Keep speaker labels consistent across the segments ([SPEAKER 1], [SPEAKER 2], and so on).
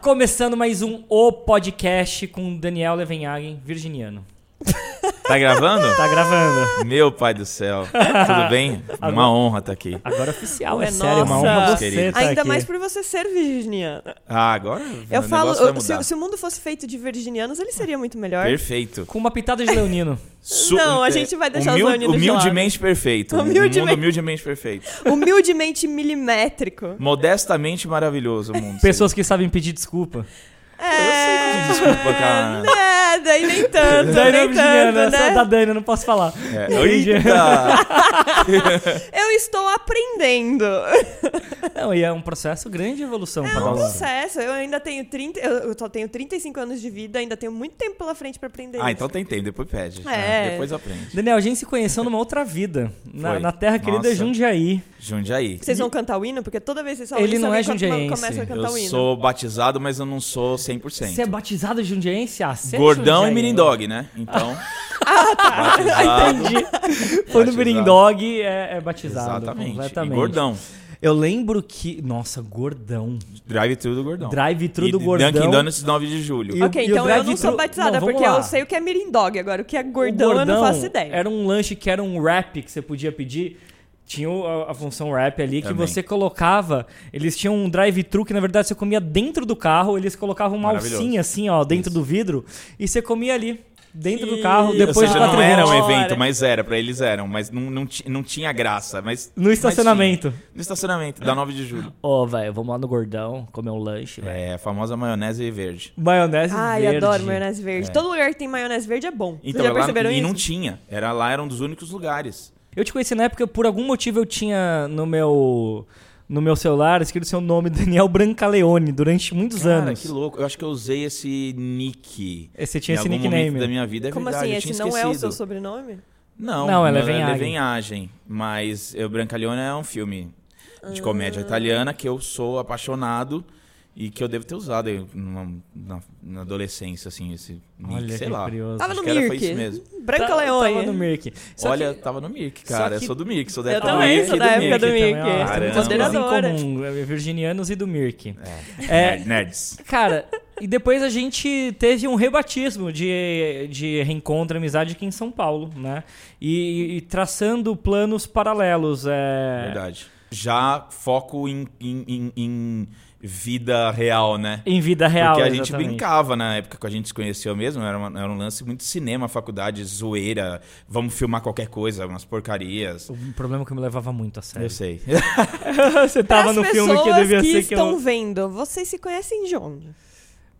[SPEAKER 1] Começando mais um O Podcast com Daniel Levenhagen, virginiano.
[SPEAKER 2] Tá gravando?
[SPEAKER 1] Tá gravando.
[SPEAKER 2] Meu pai do céu. Tudo bem? Uma honra estar aqui.
[SPEAKER 1] Agora oficial,
[SPEAKER 3] Ué,
[SPEAKER 1] é sério, uma
[SPEAKER 3] nossa.
[SPEAKER 1] honra você
[SPEAKER 2] Querido.
[SPEAKER 1] tá
[SPEAKER 3] Ainda
[SPEAKER 1] aqui.
[SPEAKER 3] mais por você ser virginiano.
[SPEAKER 2] Ah, agora
[SPEAKER 3] Eu falo, se, se o mundo fosse feito de virginianos, ele seria muito melhor.
[SPEAKER 2] Perfeito.
[SPEAKER 1] Com uma pitada de leonino.
[SPEAKER 2] Su-
[SPEAKER 3] Não, a
[SPEAKER 2] é,
[SPEAKER 3] gente vai deixar os
[SPEAKER 2] humil-
[SPEAKER 3] leoninos de
[SPEAKER 2] Humildemente perfeito. Um
[SPEAKER 3] Humildemente.
[SPEAKER 2] mundo humildemente perfeito.
[SPEAKER 3] Humildemente milimétrico.
[SPEAKER 2] Modestamente maravilhoso o mundo.
[SPEAKER 1] Pessoas que sabem pedir desculpa.
[SPEAKER 3] É.
[SPEAKER 2] Desculpa, cara.
[SPEAKER 3] É, daí nem tanto,
[SPEAKER 1] é
[SPEAKER 3] nem tanto,
[SPEAKER 1] só
[SPEAKER 3] né?
[SPEAKER 1] da Dani, eu não posso falar.
[SPEAKER 2] É.
[SPEAKER 3] Eu estou aprendendo.
[SPEAKER 1] Não, e é um processo grande de evolução
[SPEAKER 3] É
[SPEAKER 1] para
[SPEAKER 3] um
[SPEAKER 1] nós.
[SPEAKER 3] processo. Eu ainda tenho 30, eu eu só tenho 35 anos de vida, ainda tenho muito tempo pela frente pra aprender
[SPEAKER 2] Ah,
[SPEAKER 3] isso.
[SPEAKER 2] então tem tempo, depois pede.
[SPEAKER 3] É.
[SPEAKER 2] Depois aprende.
[SPEAKER 1] Daniel, a gente se conheceu numa outra vida. Na, na terra querida
[SPEAKER 2] Nossa.
[SPEAKER 1] Jundiaí.
[SPEAKER 2] Jundiaí.
[SPEAKER 3] Vocês vão cantar o hino? Porque toda vez que vocês falam
[SPEAKER 1] Ele
[SPEAKER 3] isso,
[SPEAKER 1] não é jundiaense.
[SPEAKER 3] começa a cantar
[SPEAKER 2] Eu
[SPEAKER 3] o hino.
[SPEAKER 2] sou batizado, mas eu não sou 100%.
[SPEAKER 1] Você é batizado jundiaense? Ah, você é
[SPEAKER 2] Gordão e. Mirindog, né? Então.
[SPEAKER 3] Ah, tá.
[SPEAKER 2] batizado.
[SPEAKER 1] Entendi. Foi no. Birindog, é, é batizado.
[SPEAKER 2] Exatamente.
[SPEAKER 1] Completamente.
[SPEAKER 2] E gordão.
[SPEAKER 1] Eu lembro que. Nossa, gordão.
[SPEAKER 2] Drive-thru do gordão.
[SPEAKER 1] Drive-thru do gordão.
[SPEAKER 2] Dunkin' Donuts 9 de julho.
[SPEAKER 1] E
[SPEAKER 3] ok,
[SPEAKER 1] e
[SPEAKER 3] então eu não sou batizada,
[SPEAKER 1] Não,
[SPEAKER 3] porque
[SPEAKER 1] lá.
[SPEAKER 3] eu sei o que é mirindog. Agora, o que é
[SPEAKER 1] O
[SPEAKER 3] gordão, eu não faço ideia.
[SPEAKER 1] Era um lanche que era um wrap que você podia pedir. Tinha a, a função wrap ali que
[SPEAKER 2] Também.
[SPEAKER 1] você colocava. Eles tinham um drive-thru que na verdade você comia dentro do carro. Eles colocavam uma alcinha assim, ó, dentro
[SPEAKER 2] Isso.
[SPEAKER 1] do vidro. E você comia ali, dentro do
[SPEAKER 3] Que-
[SPEAKER 1] carro, depois
[SPEAKER 2] Ou
[SPEAKER 1] de
[SPEAKER 2] seja,
[SPEAKER 1] quatro
[SPEAKER 2] não era um evento, mas era, pra eles eram, mas não, não, não tinha graça. Mas,
[SPEAKER 1] No estacionamento.
[SPEAKER 2] mas tinha. No estacionamento, da 9 de julho.
[SPEAKER 1] Ó, velho, vamos lá no Gordão comer um lanche, velho.
[SPEAKER 2] É, a famosa maionese verde.
[SPEAKER 1] Maionese
[SPEAKER 3] Ai,
[SPEAKER 1] verde.
[SPEAKER 3] adoro maionese verde.
[SPEAKER 2] É.
[SPEAKER 3] Todo lugar que tem maionese verde é bom.
[SPEAKER 2] Então,
[SPEAKER 3] Vocês já
[SPEAKER 2] lá,
[SPEAKER 3] perceberam
[SPEAKER 2] e
[SPEAKER 3] isso?
[SPEAKER 2] não tinha. Era lá, era um dos únicos lugares.
[SPEAKER 1] Eu te conheci na época, por algum motivo eu tinha no meu no meu celular escrito seu nome Daniel Brancaleone durante muitos
[SPEAKER 2] Cara,
[SPEAKER 1] anos.
[SPEAKER 2] que louco. Eu acho que eu usei esse nick.
[SPEAKER 1] Você tinha
[SPEAKER 2] em
[SPEAKER 1] esse
[SPEAKER 2] algum
[SPEAKER 1] nickname.
[SPEAKER 2] momento da minha vida, é
[SPEAKER 3] Como
[SPEAKER 2] verdade,
[SPEAKER 3] assim? Esse não é o
[SPEAKER 2] esquecido.
[SPEAKER 3] seu sobrenome?
[SPEAKER 2] Não,
[SPEAKER 1] Não, é
[SPEAKER 2] meu
[SPEAKER 1] Levenhagen.
[SPEAKER 2] Levenhagen. Mas eu, Brancaleone é um filme de comédia
[SPEAKER 3] Ah.
[SPEAKER 2] italiana que eu sou apaixonado e que eu devo ter usado aí numa- na, na adolescência, assim, esse nick,
[SPEAKER 1] Olha
[SPEAKER 2] sei lá.
[SPEAKER 1] curioso.
[SPEAKER 3] Tava
[SPEAKER 2] Acho
[SPEAKER 3] no
[SPEAKER 2] que era, foi
[SPEAKER 3] Mirk.
[SPEAKER 2] isso mesmo.
[SPEAKER 3] Branca
[SPEAKER 1] Tá-
[SPEAKER 3] Leone.
[SPEAKER 1] Tava no Mirk. Só
[SPEAKER 2] Olha,
[SPEAKER 1] que-
[SPEAKER 2] tava no Mirk, cara.
[SPEAKER 1] que-
[SPEAKER 2] Eu sou do Mirk, sou da
[SPEAKER 3] Eu
[SPEAKER 2] época
[SPEAKER 3] também
[SPEAKER 2] Mirk
[SPEAKER 3] sou
[SPEAKER 2] e
[SPEAKER 3] da época do
[SPEAKER 1] também,
[SPEAKER 3] Mirk. Moderadora.
[SPEAKER 1] comum, é, virginianos e do Mirk.
[SPEAKER 2] É,
[SPEAKER 1] É,
[SPEAKER 2] nerds.
[SPEAKER 1] Cara, e depois a gente teve um rebatismo de, de reencontro, amizade aqui em São Paulo, né? E, e traçando planos paralelos. É...
[SPEAKER 2] Verdade. Já foco em, em- em- em vida real, né?
[SPEAKER 1] Em vida real,
[SPEAKER 2] Porque a gente
[SPEAKER 1] exatamente.
[SPEAKER 2] brincava na época que a gente se conheceu mesmo, era, uma- era um lance muito cinema, faculdade, zoeira, vamos filmar qualquer coisa, umas porcarias.
[SPEAKER 1] O problema é que eu me levava muito a sério.
[SPEAKER 2] Eu sei.
[SPEAKER 1] Você tava
[SPEAKER 3] Pras
[SPEAKER 1] no filme que devia
[SPEAKER 3] que
[SPEAKER 1] ser que
[SPEAKER 3] estão
[SPEAKER 1] eu...
[SPEAKER 3] vendo, vocês se conhecem de onde?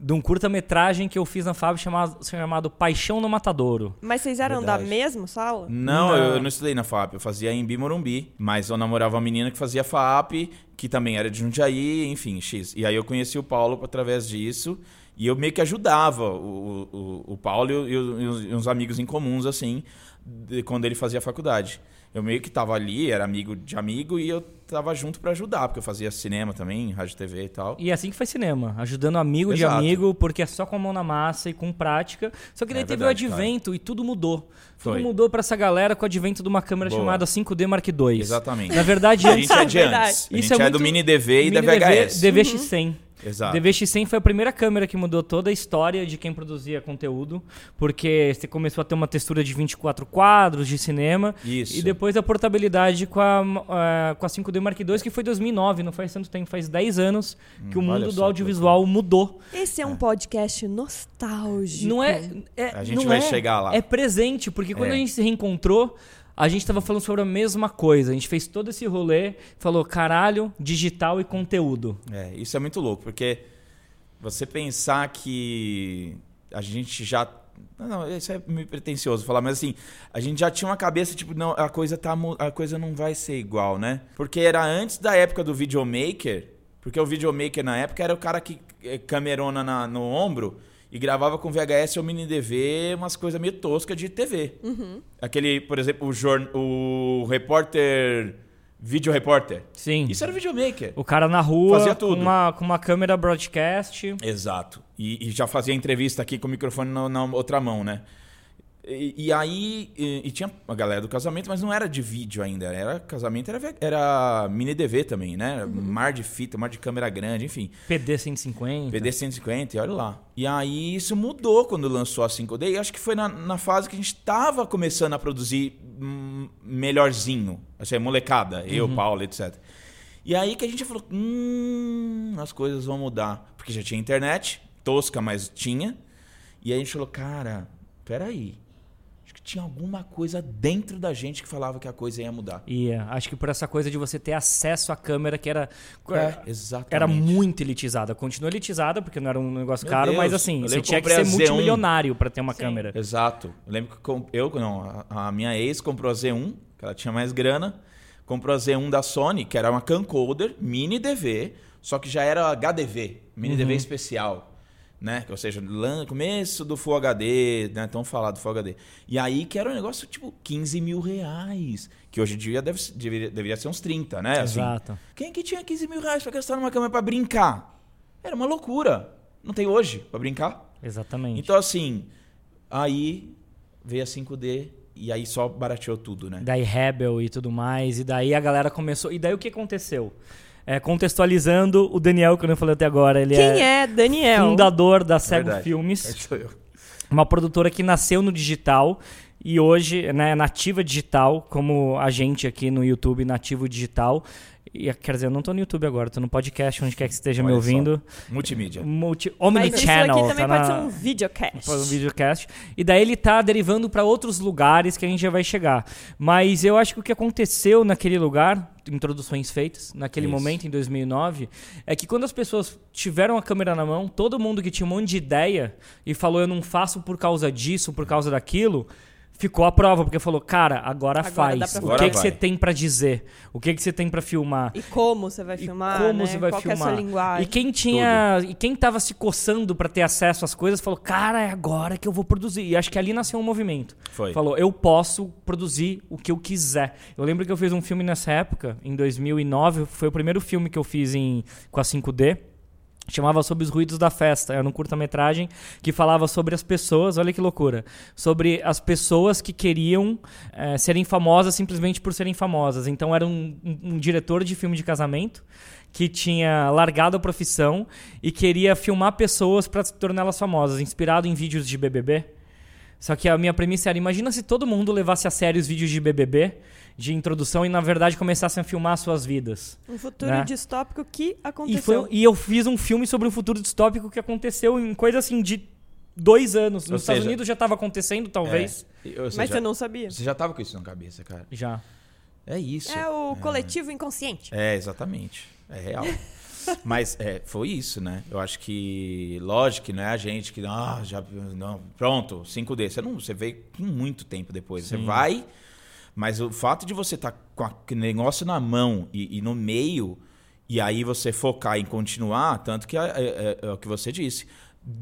[SPEAKER 1] De um curta-metragem que eu fiz na Fábio chamado, chamado Paixão no Matadouro.
[SPEAKER 3] Mas vocês eram da
[SPEAKER 2] Verdade.
[SPEAKER 3] mesma sala?
[SPEAKER 2] Não,
[SPEAKER 1] Não.
[SPEAKER 2] Eu, eu não estudei na FAP, eu fazia em Bimorumbi, mas eu namorava uma menina que fazia FAP, que também era de Jundiaí, enfim, X. E aí eu conheci o Paulo através disso, e eu meio que ajudava o, o, o Paulo e, o- e os, e uns amigos em comuns, assim, de- quando ele fazia faculdade. Eu meio que tava ali, era amigo de amigo, e eu tava junto pra ajudar, porque eu fazia cinema também, rádio e TV e tal.
[SPEAKER 1] E é assim que faz cinema, ajudando amigo de
[SPEAKER 2] Exato.
[SPEAKER 1] amigo, porque é só com a mão na massa e com prática. Só que daí
[SPEAKER 2] É
[SPEAKER 1] teve
[SPEAKER 2] verdade,
[SPEAKER 1] o advento e tudo mudou.
[SPEAKER 2] Foi.
[SPEAKER 1] Tudo mudou pra essa galera com o advento de uma câmera
[SPEAKER 2] Boa.
[SPEAKER 1] chamada 5D Mark II.
[SPEAKER 2] Exatamente.
[SPEAKER 1] Na verdade,
[SPEAKER 2] A gente é de antes. A
[SPEAKER 1] Isso
[SPEAKER 2] gente
[SPEAKER 1] é
[SPEAKER 2] é, do Mini DV e da
[SPEAKER 1] Mini
[SPEAKER 2] VHS.
[SPEAKER 1] DVX100.
[SPEAKER 2] Exato.
[SPEAKER 1] DVX100 foi a primeira câmera que mudou toda a história de quem produzia conteúdo, porque você começou a ter uma textura de 24 quadros de cinema,
[SPEAKER 2] Isso.
[SPEAKER 1] e depois a portabilidade com a, eh, com a 5D Mark II, que foi 2009, não faz tanto tempo, faz 10 anos que o
[SPEAKER 2] Hum, olha
[SPEAKER 1] mundo do audiovisual mudou.
[SPEAKER 3] Esse é um podcast nostálgico.
[SPEAKER 1] Não é, é-
[SPEAKER 2] A gente
[SPEAKER 1] não
[SPEAKER 2] vai
[SPEAKER 1] é,
[SPEAKER 2] chegar lá.
[SPEAKER 1] É presente, porque quando
[SPEAKER 2] É.
[SPEAKER 1] a gente se reencontrou, a gente tava falando sobre a mesma coisa. A gente fez todo esse rolê, falou caralho, digital e conteúdo.
[SPEAKER 2] É, isso é muito louco, porque você pensar que a gente já. Não, não, isso é meio pretencioso falar, mas assim, a gente já tinha uma cabeça, tipo, não, a coisa, tá, a coisa não vai ser igual, né? Porque era antes da época do videomaker, porque o videomaker na época era o cara que eh, camerona na- no ombro e gravava com VHS ou mini DV umas coisas meio toscas de TV. Aquele, por exemplo, o, jorn, o repórter. Video repórter.
[SPEAKER 1] Sim.
[SPEAKER 2] Isso era videomaker.
[SPEAKER 1] O cara na rua
[SPEAKER 2] Fazia
[SPEAKER 1] com
[SPEAKER 2] tudo.
[SPEAKER 1] uma, com uma câmera broadcast.
[SPEAKER 2] Exato. E, e já fazia entrevista aqui com o microfone na, na outra mão, né? E, e aí, e, e tinha a galera do casamento, mas não era de vídeo ainda. Era casamento, era, era mini DV também, né? Mar de fita, mar de câmera grande, enfim.
[SPEAKER 1] PD 150.
[SPEAKER 2] PD 150, e olha lá. E aí isso mudou quando lançou a 5D. E acho que foi na, na fase que a gente tava começando a produzir melhorzinho. Assim, molecada, eu, Paulo, etc. E aí que a gente falou, hum, as coisas vão mudar. Porque já tinha internet, tosca, mas tinha. E aí a gente falou, cara, peraí. Acho que tinha alguma coisa dentro da gente que falava que a coisa ia mudar.
[SPEAKER 1] Ia. Acho que por essa coisa de você ter acesso à câmera que era.
[SPEAKER 2] É, exatamente.
[SPEAKER 1] Era muito elitizada. Continua elitizada, porque não era um negócio
[SPEAKER 2] Meu
[SPEAKER 1] caro,
[SPEAKER 2] Deus,
[SPEAKER 1] mas assim,
[SPEAKER 2] eu
[SPEAKER 1] você tinha que ser
[SPEAKER 2] a Z1.
[SPEAKER 1] multimilionário pra ter uma
[SPEAKER 3] Sim.
[SPEAKER 1] câmera.
[SPEAKER 2] Exato. Eu lembro que eu, não, a, a minha ex comprou a Z1, que ela tinha mais grana, comprou a Z1 da Sony, que era uma camcorder, mini DV, só que já era HDV, mini DV especial. Né? Ou seja, começo do Full HD, né? Tão falado Full HD. E aí que era um negócio tipo 15 mil reais. Que hoje em dia deve, deveria, deveria ser uns 30, né? Assim,
[SPEAKER 1] Exato.
[SPEAKER 2] quem que tinha 15 mil reais pra gastar numa câmera pra brincar? Era uma loucura. Não tem hoje pra brincar?
[SPEAKER 1] Exatamente.
[SPEAKER 2] Então, assim, aí veio a 5D e aí só barateou tudo, né?
[SPEAKER 1] Daí Rebel e tudo mais. E daí a galera começou. E daí o que aconteceu? É, contextualizando o Daniel, que eu não falei até agora. Ele
[SPEAKER 3] Quem é Daniel?
[SPEAKER 1] fundador da Cego
[SPEAKER 2] Verdade.
[SPEAKER 1] Filmes.
[SPEAKER 2] Esse sou eu.
[SPEAKER 1] Uma produtora que nasceu no digital e hoje né, é nativa digital, como a gente aqui no YouTube, nativo digital. E, quer dizer, eu não tô no YouTube agora, tô no podcast, onde quer que esteja me
[SPEAKER 2] Olha
[SPEAKER 1] ouvindo.
[SPEAKER 2] Multimídia.
[SPEAKER 1] Multi,
[SPEAKER 3] Mas isso
[SPEAKER 1] Omnichannel.
[SPEAKER 3] aqui também
[SPEAKER 1] tá
[SPEAKER 3] pode
[SPEAKER 1] na-
[SPEAKER 3] ser um videocast.
[SPEAKER 1] Faz um videocast. E daí ele tá derivando para outros lugares que a gente já vai chegar. Mas eu acho que o que aconteceu naquele lugar, introduções feitas, naquele
[SPEAKER 2] Isso.
[SPEAKER 1] momento, em 2009, é que quando as pessoas tiveram a câmera na mão, todo mundo que tinha um monte de ideia e falou eu não faço por causa disso, por causa daquilo, ficou à prova, porque falou, cara, agora,
[SPEAKER 3] Agora
[SPEAKER 1] faz. O que, que você tem para dizer? O que, que você tem para filmar?
[SPEAKER 3] E como você vai
[SPEAKER 1] E
[SPEAKER 3] filmar,
[SPEAKER 1] como
[SPEAKER 3] né?
[SPEAKER 1] você vai
[SPEAKER 3] Qual que é a
[SPEAKER 1] filmar.
[SPEAKER 3] sua linguagem?
[SPEAKER 1] E quem tinha. E quem tava se coçando pra ter acesso às coisas falou: Cara, é agora que eu vou produzir. E acho que ali nasceu um movimento.
[SPEAKER 2] Foi.
[SPEAKER 1] Falou: Eu posso produzir o que eu quiser. Eu lembro que eu fiz um filme nessa época, em 2009. Foi o primeiro filme que eu fiz em, com a 5D. Chamava Sobre os Ruídos da Festa. Era um curta-metragem que falava sobre as pessoas, olha que loucura. Sobre as pessoas que queriam eh, serem famosas simplesmente por serem famosas. Então era um, um- um diretor de filme de casamento que tinha largado a profissão e queria filmar pessoas para torná-las famosas, inspirado em vídeos de BBB. Só que a minha premissa era: imagina se todo mundo levasse a sério os vídeos de BBB, de introdução, e na verdade começassem a filmar suas vidas.
[SPEAKER 3] Um futuro
[SPEAKER 1] né?
[SPEAKER 3] distópico que
[SPEAKER 1] E,
[SPEAKER 3] aconteceu.
[SPEAKER 1] foi, e eu fiz um filme sobre um futuro distópico que aconteceu em coisa assim de dois anos. Nos
[SPEAKER 2] Ou
[SPEAKER 1] Estados
[SPEAKER 2] seja,
[SPEAKER 1] Unidos já estava acontecendo, talvez.
[SPEAKER 2] É. E- ou
[SPEAKER 3] Mas
[SPEAKER 2] seja,
[SPEAKER 3] você não sabia.
[SPEAKER 2] Você já tava com isso na cabeça, cara.
[SPEAKER 1] Já.
[SPEAKER 2] É isso.
[SPEAKER 3] É o coletivo inconsciente.
[SPEAKER 2] É, exatamente. É real. Mas é, foi isso, né? Eu acho que, lógico que não é a gente que, ah, já, não, pronto, 5D. Você, não, você veio com muito tempo depois. Você
[SPEAKER 1] Sim.
[SPEAKER 2] vai, mas o fato de você estar com aquele negócio na mão e, e no meio, e aí você focar em continuar, tanto que é, é- é o que você disse.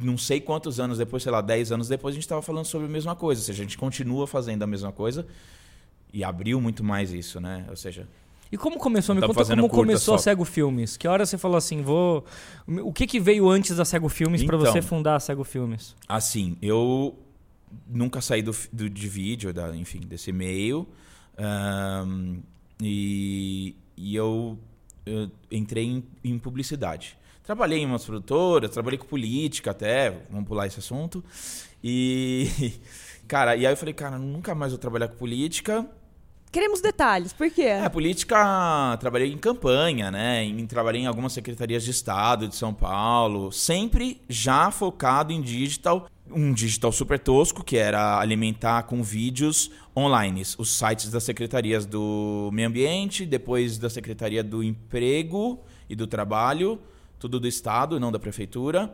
[SPEAKER 2] Não sei quantos anos depois, sei lá, 10 anos depois, a gente estava falando sobre a mesma coisa. Ou seja, a gente continua fazendo a mesma coisa e abriu muito mais isso, né? Ou seja,
[SPEAKER 1] E como começou? Me
[SPEAKER 2] Tá
[SPEAKER 1] conta como começou a. Cego Filmes. Que hora você falou assim, vou... O que que veio antes da Cego Filmes pra
[SPEAKER 2] Então.
[SPEAKER 1] você fundar a Cego Filmes?
[SPEAKER 2] Assim, eu nunca saí do, do- de vídeo, da, enfim, desse meio. ahn, e, e eu, eu entrei em, em publicidade. Trabalhei em umas produtoras, trabalhei com política até, vamos pular esse assunto. E, cara, e aí eu falei, cara, nunca mais vou trabalhar com política.
[SPEAKER 3] Queremos detalhes, por quê?
[SPEAKER 2] É, política, trabalhei em campanha, né? Em, trabalhei em algumas secretarias de Estado de São Paulo, sempre já focado em digital, um digital super tosco, que era alimentar com vídeos online, os sites das secretarias do Meio Ambiente, depois da Secretaria do Emprego e do Trabalho, tudo do Estado, não da Prefeitura.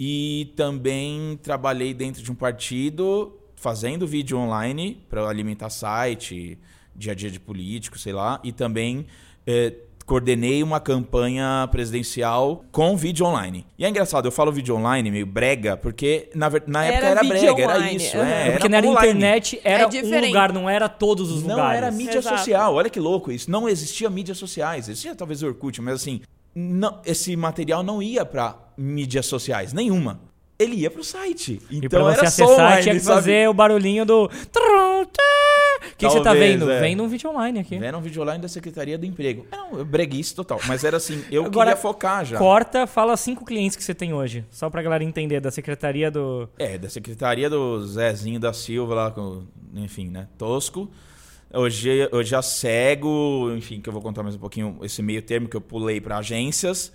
[SPEAKER 2] E também trabalhei dentro de um partido fazendo vídeo online para alimentar site, dia a dia de político, sei lá, e também eh, coordenei uma campanha presidencial com vídeo online. E é engraçado, eu falo vídeo online meio brega, porque na, na
[SPEAKER 3] Era
[SPEAKER 2] época era brega, era
[SPEAKER 3] online,
[SPEAKER 2] isso.
[SPEAKER 3] aham.
[SPEAKER 2] É,
[SPEAKER 1] Porque
[SPEAKER 2] era online.
[SPEAKER 1] internet era
[SPEAKER 3] É
[SPEAKER 1] um lugar, não era todos os
[SPEAKER 2] Não
[SPEAKER 1] lugares.
[SPEAKER 2] era mídia
[SPEAKER 3] Exato.
[SPEAKER 2] social, olha que louco isso. Não existia mídias sociais. Existia talvez o Orkut, mas assim, não- esse material não ia para mídias sociais, nenhuma. Ele ia pro site.
[SPEAKER 1] E
[SPEAKER 2] Então
[SPEAKER 1] pra você
[SPEAKER 2] era
[SPEAKER 1] acessar,
[SPEAKER 2] online,
[SPEAKER 1] tinha que
[SPEAKER 2] sabe?
[SPEAKER 1] fazer o barulhinho do. O que você tá vendo?
[SPEAKER 2] é.
[SPEAKER 1] Vendo um vídeo online aqui.
[SPEAKER 2] Era um vídeo online da Secretaria do Emprego. Era um breguice total. Mas era assim, eu
[SPEAKER 1] Agora,
[SPEAKER 2] queria focar já.
[SPEAKER 1] Corta, fala cinco clientes que você tem hoje. Só pra galera entender, da secretaria do.
[SPEAKER 2] É, da Secretaria do Zezinho da Silva lá, com, enfim, né? Tosco. Hoje eu já cego, enfim, que eu vou contar mais um pouquinho esse meio termo que eu pulei para agências.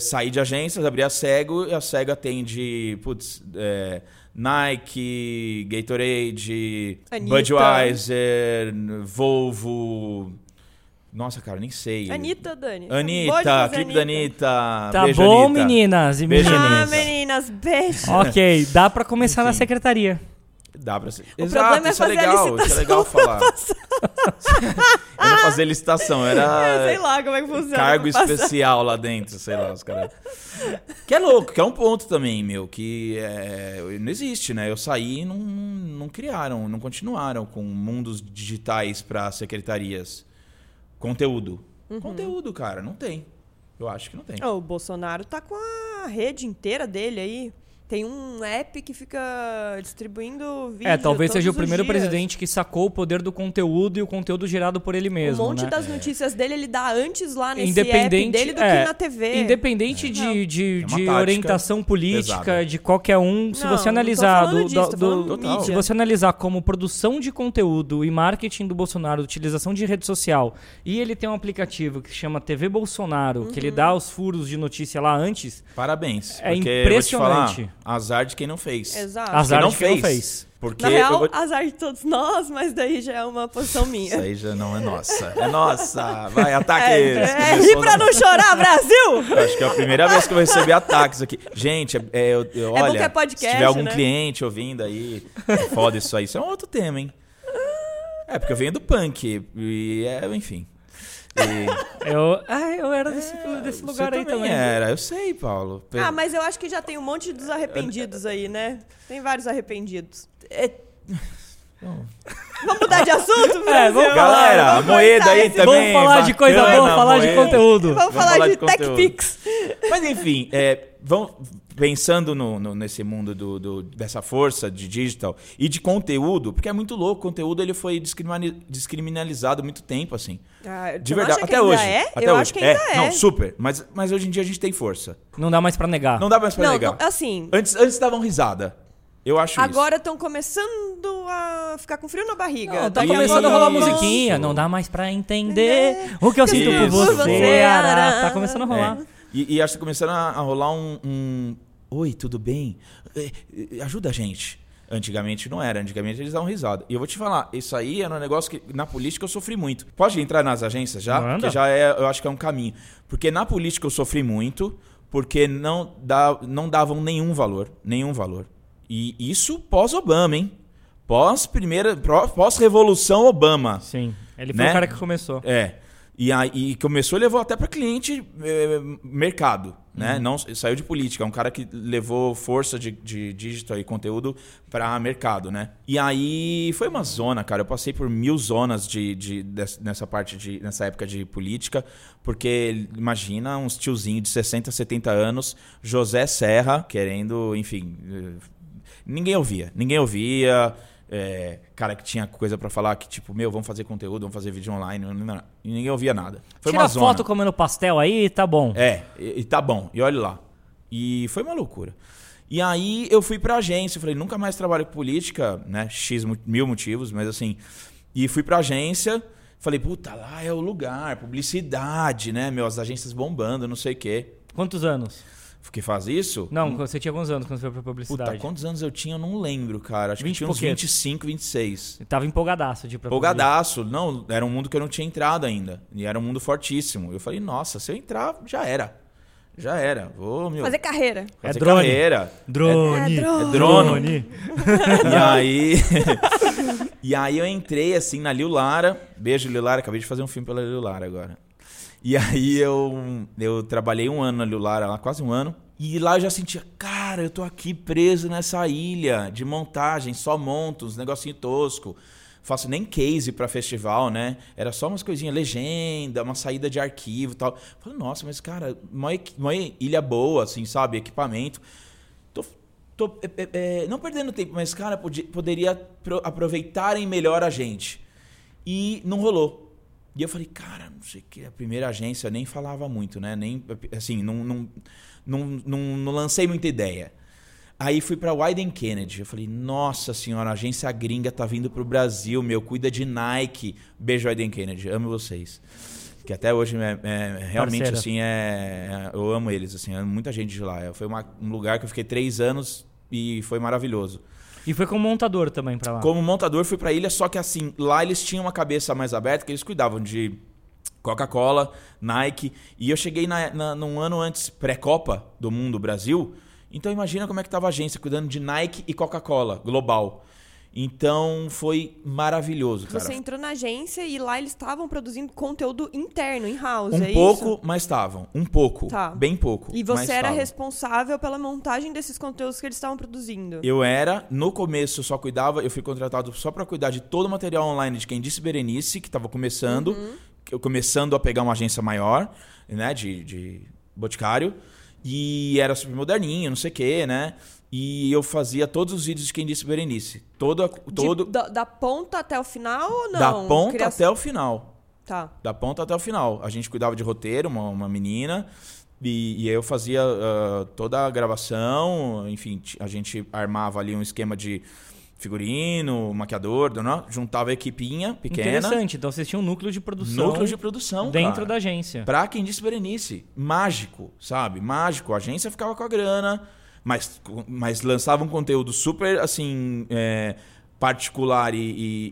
[SPEAKER 2] Saí de agências, abri a Cego e a Cego atende, putz, é, Nike, Gatorade,
[SPEAKER 3] Anitta.
[SPEAKER 2] Budweiser, Volvo. Nossa, cara, nem sei.
[SPEAKER 3] Anitta, Dani.
[SPEAKER 2] Anitta, clipe da Anitta.
[SPEAKER 1] Tá
[SPEAKER 2] Beijo,
[SPEAKER 1] bom,
[SPEAKER 2] Anitta.
[SPEAKER 1] meninas e
[SPEAKER 2] Beijo,
[SPEAKER 1] meninos?
[SPEAKER 3] Ah, meninas, beijo.
[SPEAKER 1] Ok, dá pra começar na
[SPEAKER 2] Enfim.
[SPEAKER 1] secretaria.
[SPEAKER 2] Dá pra ser.
[SPEAKER 3] O
[SPEAKER 2] Exato,
[SPEAKER 3] é
[SPEAKER 2] isso é legal, isso é legal falar. eu não fazer licitação, era
[SPEAKER 3] Sei lá como é que funciona.
[SPEAKER 2] cargo especial lá dentro, sei lá, os caras. Que é louco, que é um ponto também, meu, que é, não existe, né? Eu saí e não, não criaram, não continuaram com mundos digitais para secretarias. Conteúdo.
[SPEAKER 3] Uhum.
[SPEAKER 2] Conteúdo, cara, não tem. Eu acho que não tem.
[SPEAKER 3] O Bolsonaro tá com a rede inteira dele aí. Tem um app que fica distribuindo vídeo
[SPEAKER 1] É, talvez seja o primeiro
[SPEAKER 3] dias.
[SPEAKER 1] presidente que sacou o poder do conteúdo e o conteúdo gerado por ele mesmo.
[SPEAKER 3] Um monte
[SPEAKER 1] né?
[SPEAKER 3] das notícias dele ele dá antes lá nesse
[SPEAKER 1] Independente-
[SPEAKER 3] app dele do
[SPEAKER 1] é,
[SPEAKER 3] que na TV.
[SPEAKER 1] Independente
[SPEAKER 3] É.
[SPEAKER 1] de, de,
[SPEAKER 2] É
[SPEAKER 1] de orientação política
[SPEAKER 2] pesada.
[SPEAKER 1] de qualquer um, se
[SPEAKER 3] Não,
[SPEAKER 1] você
[SPEAKER 3] não tô
[SPEAKER 1] analisar do,
[SPEAKER 3] disso,
[SPEAKER 1] do-
[SPEAKER 3] tô
[SPEAKER 1] do- se você analisar como produção de conteúdo e marketing do Bolsonaro, utilização de rede social, e ele tem um aplicativo que chama TV Bolsonaro, que
[SPEAKER 3] Uhum.
[SPEAKER 1] ele dá os furos de notícia lá antes,
[SPEAKER 2] Parabéns.
[SPEAKER 1] É impressionante.
[SPEAKER 2] Azar de quem não fez.
[SPEAKER 3] Exato.
[SPEAKER 1] azar
[SPEAKER 2] não
[SPEAKER 1] de quem não
[SPEAKER 2] fez.
[SPEAKER 1] fez.
[SPEAKER 2] Porque
[SPEAKER 3] Na real,
[SPEAKER 2] vou-
[SPEAKER 3] azar de todos nós, mas daí já é uma posição minha.
[SPEAKER 2] Isso aí já não é nossa. É nossa. Vai, ataque.
[SPEAKER 3] É, é, ri pra não chorar, Brasil!
[SPEAKER 2] Eu Acho que é a primeira vez que eu vou receber ataques aqui. Gente, é, é, eu, eu-
[SPEAKER 3] bom
[SPEAKER 2] olha,
[SPEAKER 3] é podcast,
[SPEAKER 2] se tiver algum
[SPEAKER 3] né?
[SPEAKER 2] cliente ouvindo aí, é foda isso aí. Isso é um outro tema, hein? É, porque eu venho do punk. E é, enfim. E
[SPEAKER 1] Eu, ah, eu era desse, desse
[SPEAKER 2] você
[SPEAKER 1] lugar aí também.
[SPEAKER 2] era, eu sei, Paulo. Pe-
[SPEAKER 3] Ah, mas eu acho que já tem um monte dos arrependidos aí, né? Tem vários arrependidos.
[SPEAKER 2] É,
[SPEAKER 3] Vamos mudar de assunto?
[SPEAKER 1] É, vamos
[SPEAKER 2] Galera,
[SPEAKER 3] Vamos
[SPEAKER 2] a moeda aí também.
[SPEAKER 1] Vamos falar de coisa
[SPEAKER 2] bacana,
[SPEAKER 1] boa, falar de
[SPEAKER 2] moeda.
[SPEAKER 1] conteúdo.
[SPEAKER 3] Vamos falar de,
[SPEAKER 2] conteúdo.
[SPEAKER 3] TechPix.
[SPEAKER 2] Mas enfim, é, vão, pensando no, no- nesse mundo do, do- dessa força de digital e de conteúdo, porque é muito louco, o conteúdo ele foi descriminali- descriminalizado há muito tempo, assim.
[SPEAKER 3] Ah,
[SPEAKER 2] De verdade, até hoje.
[SPEAKER 3] É?
[SPEAKER 2] Até
[SPEAKER 3] eu
[SPEAKER 2] hoje.
[SPEAKER 3] acho que ainda é.
[SPEAKER 2] Não, super. Mas, mas hoje em dia a gente tem força.
[SPEAKER 1] Não dá mais pra negar.
[SPEAKER 2] Não dá mais pra
[SPEAKER 3] Não,
[SPEAKER 2] negar.
[SPEAKER 3] não, assim,
[SPEAKER 2] Antes, antes davam risada. Eu acho
[SPEAKER 3] agora estão começando a ficar com frio na barriga.
[SPEAKER 1] Não, tá
[SPEAKER 3] Daqui a
[SPEAKER 1] começando a rolar
[SPEAKER 2] Isso.
[SPEAKER 1] musiquinha. Não dá mais pra entender o que eu sinto por você. Ará. Tá começando a rolar.
[SPEAKER 2] É. E, e acho que começando a, a rolar um, um, Oi, tudo bem? É, é, Ajuda a gente. Antigamente não era, antigamente eles davam risada. E eu vou te falar, isso aí era um negócio que na política eu sofri muito. Pode entrar nas agências já?
[SPEAKER 1] Manda.
[SPEAKER 2] Porque já é, eu acho que é um caminho. Porque na política eu sofri muito, porque não, dá, não davam nenhum valor. Nenhum valor. E isso pós-Obama, hein? Pós primeira, pós-revolução Obama.
[SPEAKER 1] Sim. Ele foi
[SPEAKER 2] Né?
[SPEAKER 1] o cara que começou.
[SPEAKER 2] É. E aí começou e levou até para cliente eh, mercado, né? Não saiu de política, é um cara que levou força de, de digital e conteúdo para mercado, né? E aí foi uma zona, cara. Eu passei por mil zonas de, de, des- nessa parte de nessa época de política, porque imagina uns tiozinho de 60, 70 anos, José Serra, querendo, enfim, eh, ninguém ouvia, ninguém ouvia. É, cara que tinha coisa pra falar que tipo, meu, vamos fazer conteúdo, vamos fazer vídeo online, e ninguém ouvia nada. Foi
[SPEAKER 1] Tira
[SPEAKER 2] uma zona.
[SPEAKER 1] foto comendo pastel aí, tá bom.
[SPEAKER 2] É, e, e tá bom, e olha lá. E foi uma loucura. E aí eu fui pra agência, falei, nunca mais trabalho com política, né? X mil motivos, mas assim. E fui pra agência, falei, puta, lá é o lugar, publicidade, né? Meu, as agências bombando, não sei o quê.
[SPEAKER 1] Quantos anos?
[SPEAKER 2] Que faz isso?
[SPEAKER 1] Não, você tinha quantos anos quando você foi pra
[SPEAKER 2] Puta,
[SPEAKER 1] publicidade?
[SPEAKER 2] quantos anos eu tinha, eu não lembro, cara. Acho que
[SPEAKER 1] 20
[SPEAKER 2] tinha uns
[SPEAKER 1] pouquinho.
[SPEAKER 2] 25, 26.
[SPEAKER 1] Você tava empolgadaço de ir pra
[SPEAKER 2] Empolgadaço. Não, era um mundo que eu não tinha entrado ainda. E era um mundo fortíssimo. Eu falei, nossa, se eu entrar, já era. Já era. Vou, meu.
[SPEAKER 3] Fazer carreira.
[SPEAKER 1] É
[SPEAKER 2] fazer
[SPEAKER 1] drone.
[SPEAKER 2] carreira.
[SPEAKER 1] Drone.
[SPEAKER 3] É drone.
[SPEAKER 2] É drone. E aí. e aí eu entrei assim na Lil Lara. Beijo, Lil Lara. Acabei de fazer um filme pela Lil Lara agora. E aí eu, eu trabalhei um ano Lara, lá, quase um ano. E lá eu já sentia, cara, eu tô aqui preso nessa ilha de montagem, só monto uns negocinho tosco. Faço nem case pra festival, né? Era só umas coisinhas, legenda, uma saída de arquivo e tal. Falei, nossa, mas cara, uma, uma ilha boa, assim, sabe? Equipamento. Tô tô é, é, é, não perdendo tempo, mas, cara, podia, poderia pro- aproveitarem melhor a gente. E não rolou. E eu falei, cara, não sei o que, a primeira agência nem falava muito, né? Nem, assim, não, não, não, não, não lancei muita ideia. Aí fui pra Wyden Kennedy. Eu falei, nossa senhora, a agência gringa tá vindo pro Brasil, meu, cuida de Nike. Beijo, Wyden Kennedy, amo vocês. Que até hoje é, é- realmente,
[SPEAKER 1] Parceira.
[SPEAKER 2] assim, é, é- eu amo eles, assim, amo muita gente de lá. Foi uma- um lugar que eu fiquei três anos e foi maravilhoso.
[SPEAKER 1] E foi como montador também pra lá.
[SPEAKER 2] Como montador, fui pra ilha, só que assim, lá eles tinham uma cabeça mais aberta, que eles cuidavam de Coca-Cola, Nike. E eu cheguei na, na, num ano antes, pré-Copa do Mundo Brasil. Então imagina como é que tava a agência, cuidando de Nike e Coca-Cola, global. Então foi maravilhoso, cara.
[SPEAKER 3] Você entrou na agência e lá eles estavam produzindo conteúdo interno, in-house,
[SPEAKER 2] Um
[SPEAKER 3] é
[SPEAKER 2] pouco,
[SPEAKER 3] isso?
[SPEAKER 2] mas estavam. Um pouco.
[SPEAKER 3] Tá.
[SPEAKER 2] Bem pouco.
[SPEAKER 3] E você era
[SPEAKER 2] estavam.
[SPEAKER 3] responsável pela montagem desses conteúdos que eles estavam produzindo.
[SPEAKER 2] Eu era, no começo eu só cuidava, eu fui contratado só pra cuidar de todo o material online de quem disse Berenice, que tava começando, eu começando a pegar uma agência maior, né, de, de boticário, e era super moderninho, não sei o quê, né? E eu fazia todos os vídeos de quem disse Berenice. Todo, a-
[SPEAKER 3] De-
[SPEAKER 2] todo
[SPEAKER 3] da, da ponta até o final ou não?
[SPEAKER 2] da ponta
[SPEAKER 3] Criação-
[SPEAKER 2] até o final.
[SPEAKER 3] Tá.
[SPEAKER 2] Da ponta até o final. A gente cuidava de roteiro, uma, uma menina. E, e aí eu fazia ah, toda a gravação, enfim, a gente armava ali um esquema de figurino, maquiador, né? juntava a equipinha pequena,
[SPEAKER 1] Interessante. Então vocês tinham um núcleo de produção
[SPEAKER 2] núcleo de produção,
[SPEAKER 1] dentro
[SPEAKER 2] cara.
[SPEAKER 1] da agência.
[SPEAKER 2] Pra quem disse Berenice, mágico, sabe? Mágico. A agência ficava com a grana, mas, mas lançava um conteúdo super, assim, é, particular e,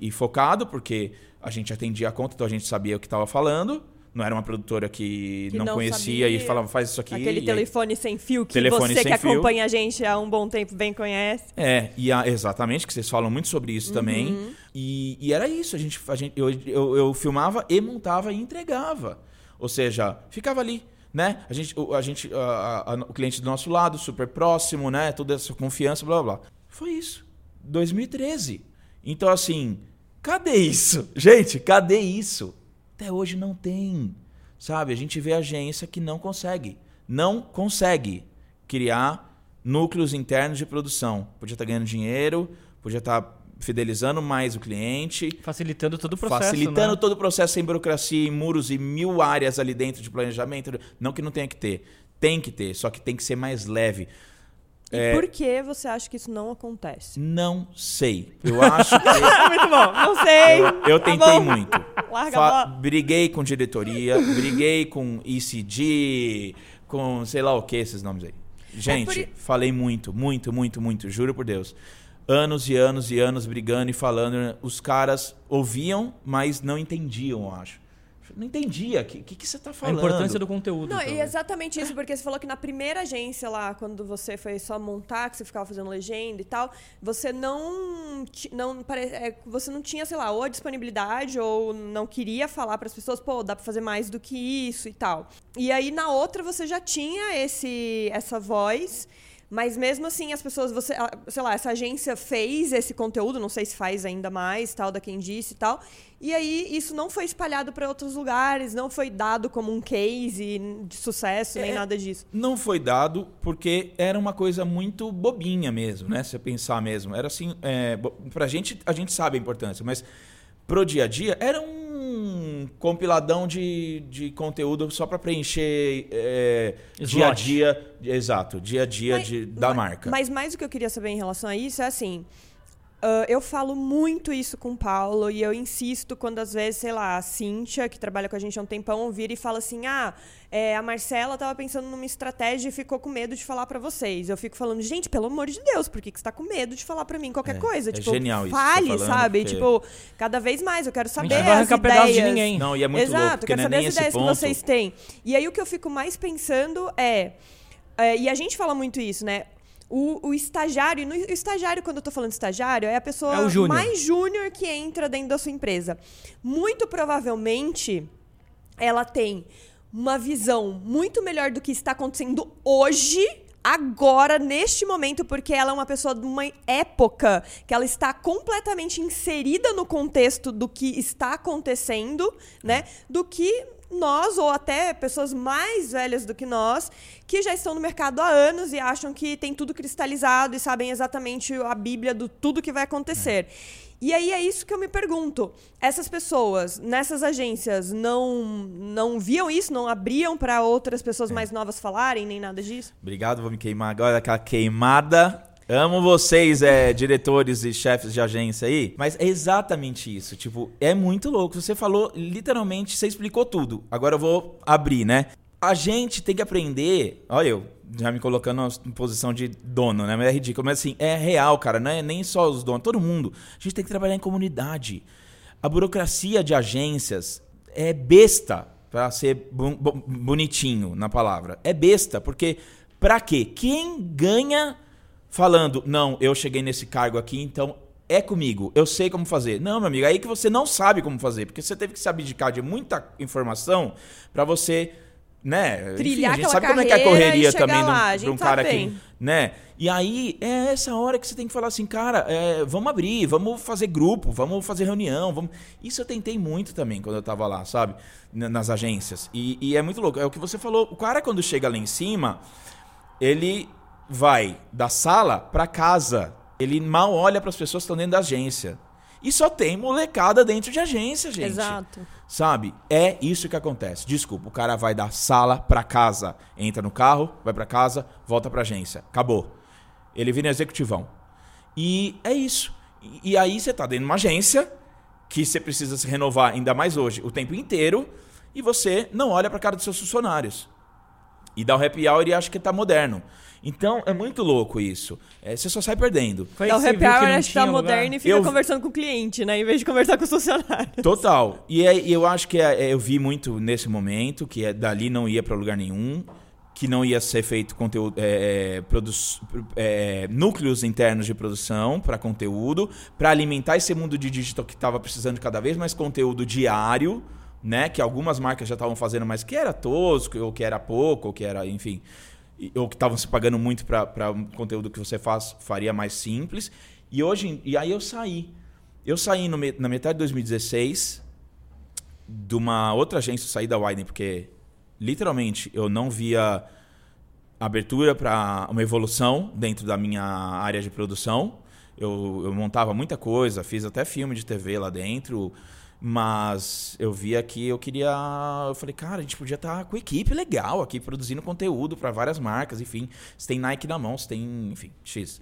[SPEAKER 2] e- e focado, porque a gente atendia a conta, então a gente sabia o que estava falando. Não era uma produtora que,
[SPEAKER 3] Que
[SPEAKER 2] não,
[SPEAKER 3] não
[SPEAKER 2] conhecia
[SPEAKER 3] sabia.
[SPEAKER 2] e falava, faz isso aqui.
[SPEAKER 3] Aquele
[SPEAKER 2] e aí-
[SPEAKER 3] telefone sem fio que
[SPEAKER 2] Telefone
[SPEAKER 3] você que
[SPEAKER 2] fio.
[SPEAKER 3] acompanha a gente há um bom tempo bem conhece.
[SPEAKER 2] É, e a- exatamente, que vocês falam muito sobre isso também.
[SPEAKER 3] Uhum.
[SPEAKER 2] E, e era isso, a gente, a gente, eu, eu, eu filmava e montava e entregava. Ou seja, ficava ali, né? A gente, a gente, a- a- o cliente do nosso lado, super próximo, né? Toda essa confiança, blá blá blá. Foi isso. 2013. Então, assim, cadê isso? Gente, cadê isso? Até hoje não tem. Sabe? A gente vê agência que não consegue. Não consegue criar núcleos internos de produção. Podia estar ganhando dinheiro, podia estar fidelizando mais o cliente,
[SPEAKER 1] Facilitando todo o processo.
[SPEAKER 2] facilitando
[SPEAKER 1] né?
[SPEAKER 2] todo o processo sem burocracia, em muros e mil áreas ali dentro de planejamento. Não que não tenha que ter. Tem que ter, só que tem que ser mais leve.
[SPEAKER 3] E
[SPEAKER 2] É.
[SPEAKER 3] por que você acha que isso não acontece?
[SPEAKER 2] Não sei. Eu acho que.
[SPEAKER 3] Muito bom, não sei.
[SPEAKER 2] Eu, eu
[SPEAKER 3] Tá
[SPEAKER 2] tentei
[SPEAKER 3] bom.
[SPEAKER 2] muito.
[SPEAKER 3] Larga
[SPEAKER 2] Fa-
[SPEAKER 3] a bola.
[SPEAKER 2] briguei com diretoria, briguei com ECG, com sei lá o que esses nomes aí. Gente,
[SPEAKER 3] por i-
[SPEAKER 2] falei muito, muito, muito, muito, juro por Deus. Anos e anos e anos brigando e falando. Os caras ouviam, mas não entendiam, eu acho. Não entendia. O que, que, que você tá
[SPEAKER 1] A
[SPEAKER 2] falando?
[SPEAKER 1] importância do conteúdo.
[SPEAKER 3] Não,
[SPEAKER 1] então,
[SPEAKER 3] e
[SPEAKER 1] né?
[SPEAKER 3] exatamente isso, porque você falou que na primeira agência lá, quando você foi só montar, que você ficava fazendo legenda e tal, você não, não é, você não tinha, sei lá, ou a disponibilidade ou não queria falar para as pessoas, pô, dá para fazer mais do que isso e tal. E aí na outra você já tinha esse essa voz mas mesmo assim, as pessoas, você, sei lá, essa agência fez esse conteúdo, não sei se faz ainda mais, tal, da quem disse e tal. E aí isso não foi espalhado para outros lugares, não foi dado como um case de sucesso, nem
[SPEAKER 2] É.
[SPEAKER 3] nada disso.
[SPEAKER 2] Não foi dado porque era uma coisa muito bobinha mesmo, né? Se você pensar mesmo. Era assim, é, pra gente, a gente sabe a importância, mas pro dia a dia era um compiladão de, de conteúdo só pra preencher é, dia a dia, exato, dia a dia
[SPEAKER 3] Mas-
[SPEAKER 2] de- da
[SPEAKER 3] mas-
[SPEAKER 2] marca.
[SPEAKER 3] Mas mais o que eu queria saber em relação a isso é assim. Ah, eu falo muito isso com o Paulo e eu insisto quando às vezes, sei lá, a Cíntia, que trabalha com a gente há um tempão, vira e fala assim: ah, é, a Marcela tava pensando numa estratégia e ficou com medo de falar pra vocês. Eu fico falando, gente, pelo amor de Deus, por que, que você tá com medo de falar pra mim qualquer
[SPEAKER 2] É,
[SPEAKER 3] coisa?
[SPEAKER 2] é
[SPEAKER 3] tipo,
[SPEAKER 2] genial isso tá
[SPEAKER 3] fale,
[SPEAKER 2] falando,
[SPEAKER 3] sabe?
[SPEAKER 2] porque-
[SPEAKER 3] Tipo, cada vez mais, eu quero saber
[SPEAKER 1] não vai
[SPEAKER 3] as
[SPEAKER 1] arrancar pedaço de
[SPEAKER 3] ideias.
[SPEAKER 1] ninguém.
[SPEAKER 2] Não, e é muito
[SPEAKER 3] Exato,
[SPEAKER 2] louco, porque
[SPEAKER 3] quero
[SPEAKER 2] não é
[SPEAKER 3] saber
[SPEAKER 2] nem
[SPEAKER 3] as ideias
[SPEAKER 2] ponto.
[SPEAKER 3] que vocês têm. E aí o que eu fico mais pensando é, é, e a gente fala muito isso, né? O, o estagiário, no, o estagiário, quando eu tô falando estagiário, é a pessoa
[SPEAKER 1] É o júnior.
[SPEAKER 3] mais júnior que entra dentro da sua empresa. Muito provavelmente, ela tem uma visão muito melhor do que está acontecendo hoje, agora, neste momento, porque ela é uma pessoa de uma época que ela está completamente inserida no contexto do que está acontecendo, né? Do que nós, ou até pessoas mais velhas do que nós, que já estão no mercado há anos e acham que tem tudo cristalizado e sabem exatamente a Bíblia do tudo que vai acontecer. E aí é isso que eu me pergunto. Essas pessoas nessas agências não não viam isso, não abriam para outras pessoas mais novas falarem, nem nada disso?
[SPEAKER 2] Obrigado, vou me queimar agora aquela queimada. Amo vocês, é, diretores e chefes de agência aí, mas é exatamente isso. Tipo, é muito louco. Você falou, literalmente, você explicou tudo. Agora eu vou abrir, né? A gente tem que aprender. Olha, eu já me colocando em posição de dono, né? Mas é ridículo. Mas assim, é real, cara. Não é nem só os donos, todo mundo. A gente tem que trabalhar em comunidade. A burocracia de agências é besta, para ser bonitinho na palavra. É besta, porque pra quê? Quem ganha falando, não, eu cheguei nesse cargo aqui, então é comigo, eu sei como fazer. Não, meu amigo, aí que você não sabe como fazer, porque você teve que se abdicar de muita informação pra você, né?
[SPEAKER 3] Trilhar
[SPEAKER 2] a gente sabe como é que é a correria também um-
[SPEAKER 3] lá,
[SPEAKER 2] de um cara que,
[SPEAKER 3] bem.
[SPEAKER 2] né? E aí é essa hora que você tem que falar assim, cara, é, vamos abrir, vamos fazer grupo, vamos fazer reunião, vamos. Isso eu tentei muito também quando eu tava lá, sabe? Nas agências. E, e é muito louco. É o que você falou. O cara quando chega lá em cima, ele vai da sala pra casa. Ele mal olha para as pessoas que estão dentro da agência. E só tem molecada dentro de agência, gente.
[SPEAKER 3] Exato.
[SPEAKER 2] Sabe? É isso que acontece. Desculpa, o cara vai da sala pra casa, entra no carro, vai pra casa, volta pra agência. Acabou. Ele vira executivão. E é isso. E, aí você tá dentro de uma agência que você precisa se renovar, ainda mais hoje, o tempo inteiro, e você não olha pra cara dos seus funcionários. E dá o happy hour e acha que tá moderno. Então é muito louco isso. É, você só sai perdendo.
[SPEAKER 1] Foi aí
[SPEAKER 3] o happy hour, tá
[SPEAKER 1] lugar?
[SPEAKER 3] moderno e fica
[SPEAKER 2] Eu-
[SPEAKER 3] conversando com o cliente, né? Em vez de conversar com os funcionários.
[SPEAKER 2] Total. E é- eu acho que é- é- eu vi muito nesse momento que é, dali não ia pra lugar nenhum, que não ia ser feito conteúdo, é, é, produ- é, núcleos internos de produção para conteúdo, para alimentar esse mundo de digital que estava precisando de cada vez mais conteúdo diário, né? Que algumas marcas já estavam fazendo, mas que era tosco, ou que era pouco, ou que era, enfim, ou que estavam se pagando muito para um conteúdo que você faz, faria mais simples. E hoje, e aí eu saí. Eu saí no na metade de 2016 de uma outra agência, eu saí da Widen porque literalmente eu não via abertura para uma evolução dentro da minha área de produção. Eu, eu montava muita coisa, fiz até filme de TV lá dentro, mas eu via que eu queria. Eu falei, cara, a gente podia estar com equipe legal aqui, produzindo conteúdo para várias marcas, enfim. Você tem Nike na mão, você tem, enfim, X.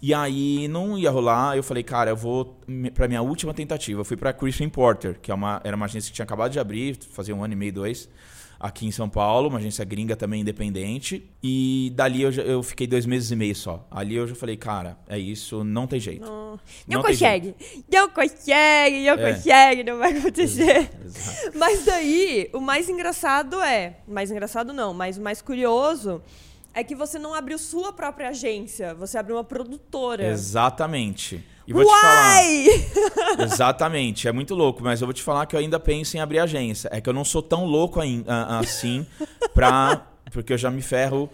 [SPEAKER 2] E aí não ia rolar, eu falei, cara, eu vou para minha última tentativa. Eu fui para Christian Porter, que é uma, era uma agência que tinha acabado de abrir, fazia um ano e meio, dois, aqui em São Paulo, uma agência gringa também independente. E dali eu, já- eu fiquei dois meses e meio só. Ali eu já falei, cara, é isso, não tem jeito.
[SPEAKER 3] Não,
[SPEAKER 2] Não
[SPEAKER 3] não consegue. Não consegue, não
[SPEAKER 2] É.
[SPEAKER 3] consegue, não vai acontecer.
[SPEAKER 2] Exato.
[SPEAKER 3] Mas daí, o mais engraçado é. Mais engraçado não, mas o mais curioso é que você não abriu sua própria agência, você abriu uma produtora.
[SPEAKER 2] Exatamente. E vou te falar. Exatamente, é muito louco, mas eu vou te falar que eu ainda penso em abrir agência. É que eu não sou tão louco assim pra. Porque eu já me ferro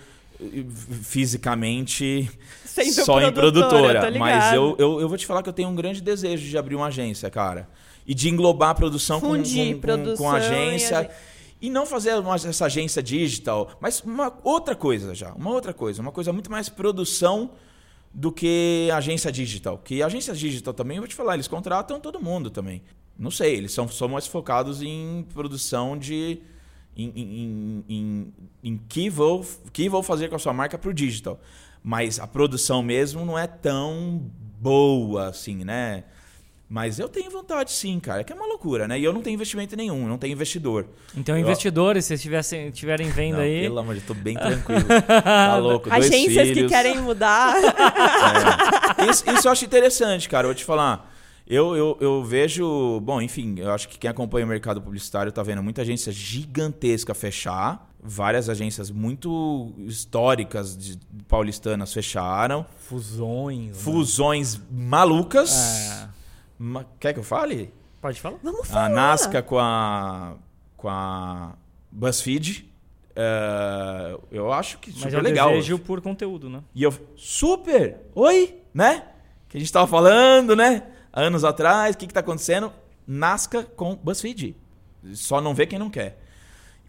[SPEAKER 2] fisicamente
[SPEAKER 3] Sendo
[SPEAKER 2] só em
[SPEAKER 3] produtora,
[SPEAKER 2] produtora.
[SPEAKER 3] tô
[SPEAKER 2] Mas eu, eu, eu vou te falar que eu tenho um grande desejo de abrir uma agência, cara. E de englobar a produção com,
[SPEAKER 3] Fundir
[SPEAKER 2] com, com,
[SPEAKER 3] produção
[SPEAKER 2] com a agência.
[SPEAKER 3] e agen-
[SPEAKER 2] E não fazer uma- essa agência digital, mas uma outra coisa já, uma outra coisa, uma coisa muito mais produção do que agência digital. Que agência digital também, eu vou te falar, eles contratam todo mundo também. Não sei, eles são, são mais focados em produção de. em, em, em, em- que, vou, que vou fazer com a sua marca pro digital. Mas a produção mesmo não é tão boa assim, né? Mas eu tenho vontade sim, cara. É que é uma loucura, né? E eu não tenho investimento nenhum, não tenho investidor.
[SPEAKER 1] Então,
[SPEAKER 2] Eu-
[SPEAKER 1] investidores, se vocês estiverem vendo
[SPEAKER 2] Não,
[SPEAKER 1] aí.
[SPEAKER 2] pelo amor de Deus, tô bem tranquilo. Tá louco, dois
[SPEAKER 3] Agências que
[SPEAKER 2] filhos.
[SPEAKER 3] querem mudar.
[SPEAKER 2] É. Isso, isso eu acho interessante, cara. Eu vou te falar. Eu, eu, eu vejo. Bom, enfim, eu acho que quem acompanha o mercado publicitário tá vendo muita agência gigantesca fechar. Várias agências muito históricas de paulistanas fecharam.
[SPEAKER 1] Fusões. né?
[SPEAKER 2] Fusões malucas.
[SPEAKER 1] É.
[SPEAKER 2] Ma- Quer que eu fale?
[SPEAKER 1] Pode falar?
[SPEAKER 3] Vamos
[SPEAKER 2] A
[SPEAKER 3] falar.
[SPEAKER 2] Nasca com a. com a BuzzFeed. É, eu acho que
[SPEAKER 1] Mas
[SPEAKER 2] super
[SPEAKER 1] é um
[SPEAKER 2] legal.
[SPEAKER 1] desejo por conteúdo, né?
[SPEAKER 2] E eu, super! Oi! Né? Que a gente tava falando, né? Anos atrás, o que que tá acontecendo? Nasca com BuzzFeed. Só não vê quem não quer.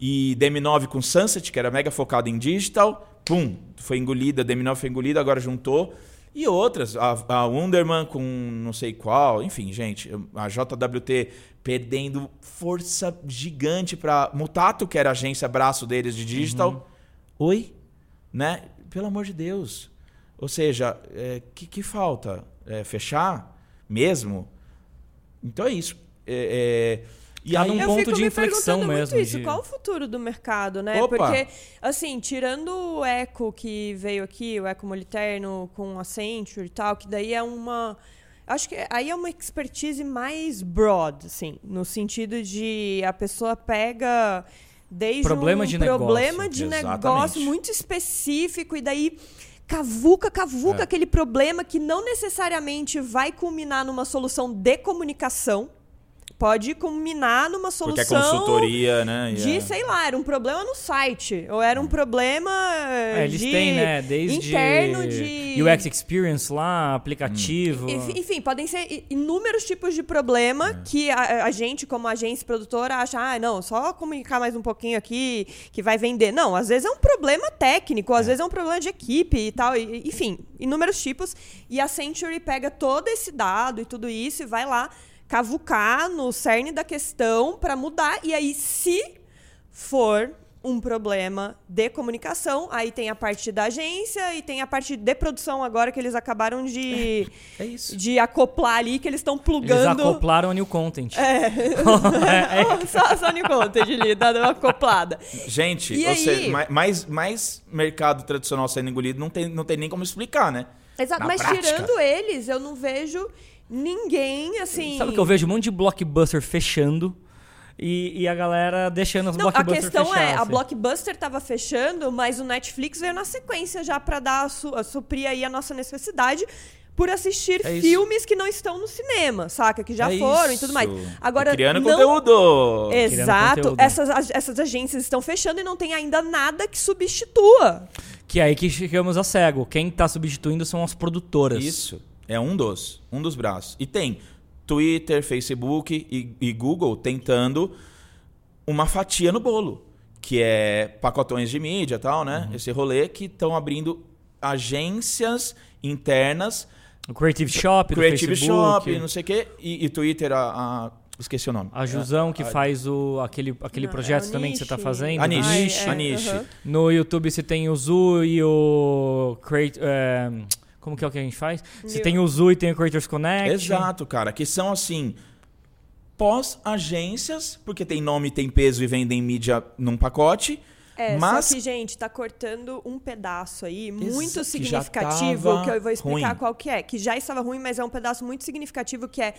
[SPEAKER 2] E DM9 com Sunset, que era mega focado em digital, pum, foi engolida, DM9 foi engolida, agora juntou. E outras, a, a Wunderman com não sei qual, enfim, gente, a JWT perdendo força gigante para Mutato, que era a agência braço deles de digital. Oi? Né? Pelo amor de Deus. Ou seja, é, que, que falta? É, fechar mesmo? Então é isso. É, é, e
[SPEAKER 1] num
[SPEAKER 3] Eu
[SPEAKER 1] ponto
[SPEAKER 3] fico
[SPEAKER 1] de
[SPEAKER 3] me
[SPEAKER 1] inflexão
[SPEAKER 3] perguntando
[SPEAKER 1] mesmo,
[SPEAKER 3] Muito isso.
[SPEAKER 1] de-
[SPEAKER 3] Qual o futuro do mercado, né?
[SPEAKER 2] Opa!
[SPEAKER 3] Porque, assim, tirando o Eco que veio aqui, o Eco Moliterno com a Accenture e tal, que daí é uma. Acho que aí é uma expertise mais broad, assim, no sentido de a pessoa pega desde
[SPEAKER 1] Problema
[SPEAKER 3] um
[SPEAKER 1] de
[SPEAKER 3] problema
[SPEAKER 1] negócio.
[SPEAKER 3] de
[SPEAKER 2] Exatamente.
[SPEAKER 3] negócio muito específico e daí cavuca, cavuca
[SPEAKER 2] É.
[SPEAKER 3] aquele problema que não necessariamente vai culminar numa solução de comunicação. Pode culminar numa
[SPEAKER 2] porque
[SPEAKER 3] solução
[SPEAKER 2] é consultoria, né? e
[SPEAKER 3] de,
[SPEAKER 2] é-
[SPEAKER 3] sei lá, era um problema no site. Ou era um problema
[SPEAKER 1] É, eles
[SPEAKER 3] de
[SPEAKER 1] têm, né, desde
[SPEAKER 3] interno de...
[SPEAKER 1] UX Experience lá, aplicativo.
[SPEAKER 3] Enf- Enfim, podem ser inúmeros tipos de problema
[SPEAKER 2] É.
[SPEAKER 3] que a, a gente, como agência produtora, acha, ah, não, só comunicar mais um pouquinho aqui que vai vender. Não, às vezes é um problema técnico, às vezes é um problema de equipe e tal. e- enfim, inúmeros tipos. E a Century pega todo esse dado e tudo isso e vai lá cavucar no cerne da questão para mudar. E aí, se for um problema de comunicação, aí tem a parte da agência e tem a parte de produção agora que eles acabaram de
[SPEAKER 2] É isso.
[SPEAKER 3] de acoplar ali, que eles estão
[SPEAKER 1] Eles
[SPEAKER 3] plugando.
[SPEAKER 1] acoplaram a New Content.
[SPEAKER 3] É, só, só no conta, ali, dando uma acoplada.
[SPEAKER 2] Gente,
[SPEAKER 3] E
[SPEAKER 2] ou
[SPEAKER 3] aí?
[SPEAKER 2] seja, ma- mais, mais mercado tradicional sendo engolido não tem, não tem nem como explicar, né?
[SPEAKER 3] Exato,
[SPEAKER 2] Na
[SPEAKER 3] mas
[SPEAKER 2] prática.
[SPEAKER 3] tirando eles, eu não vejo ninguém assim.
[SPEAKER 1] Sabe que eu vejo um monte de blockbuster fechando e, e a galera deixando as
[SPEAKER 3] Não, a
[SPEAKER 1] blockbusters
[SPEAKER 3] questão
[SPEAKER 1] fechar,
[SPEAKER 3] é, a
[SPEAKER 1] assim.
[SPEAKER 3] Blockbuster tava fechando, mas o Netflix veio na sequência já pra dar a su- a suprir aí a nossa necessidade por assistir
[SPEAKER 2] É
[SPEAKER 3] filmes que não estão no cinema, saca? Que já
[SPEAKER 2] É
[SPEAKER 3] foram e
[SPEAKER 2] isso.
[SPEAKER 3] tudo mais. Agora
[SPEAKER 2] E criando
[SPEAKER 3] não
[SPEAKER 2] conteúdo.
[SPEAKER 3] Exato.
[SPEAKER 1] conteúdo.
[SPEAKER 3] Essas, essas agências estão fechando e não tem ainda nada que substitua.
[SPEAKER 1] Que é aí que chegamos a cego. Quem tá substituindo são as produtoras.
[SPEAKER 2] Isso. É um dos. Um dos braços. E tem Twitter, Facebook e, e Google tentando uma fatia no bolo. Que é pacotões de mídia e tal, né?
[SPEAKER 1] Uhum.
[SPEAKER 2] Esse rolê que estão abrindo agências internas,
[SPEAKER 1] O Creative Shop, do
[SPEAKER 2] Creative
[SPEAKER 1] Facebook.
[SPEAKER 2] Shop, não sei o quê. E, e Twitter, a, a- Esqueci o nome.
[SPEAKER 1] A Jusão que
[SPEAKER 2] A-
[SPEAKER 1] faz o, aquele, aquele
[SPEAKER 3] Não,
[SPEAKER 1] projeto
[SPEAKER 3] é o
[SPEAKER 1] também que você tá
[SPEAKER 3] Niche.
[SPEAKER 1] fazendo.
[SPEAKER 2] A Niche.
[SPEAKER 3] Ai, é,
[SPEAKER 2] a Niche.
[SPEAKER 3] aham.
[SPEAKER 1] No YouTube você tem o Zu e o Create, é, como que é o que a gente faz? Você tem o Zu e tem o Creators Connect.
[SPEAKER 2] Exato, cara. Que são assim. Pós-agências, porque tem nome, tem peso e vendem mídia num pacote.
[SPEAKER 3] É,
[SPEAKER 2] mas
[SPEAKER 3] só que, gente, tá cortando um pedaço aí muito
[SPEAKER 2] que já
[SPEAKER 3] significativo,
[SPEAKER 2] tava
[SPEAKER 3] que eu vou explicar
[SPEAKER 2] ruim.
[SPEAKER 3] qual que é. Que já estava ruim, mas é um pedaço muito significativo que é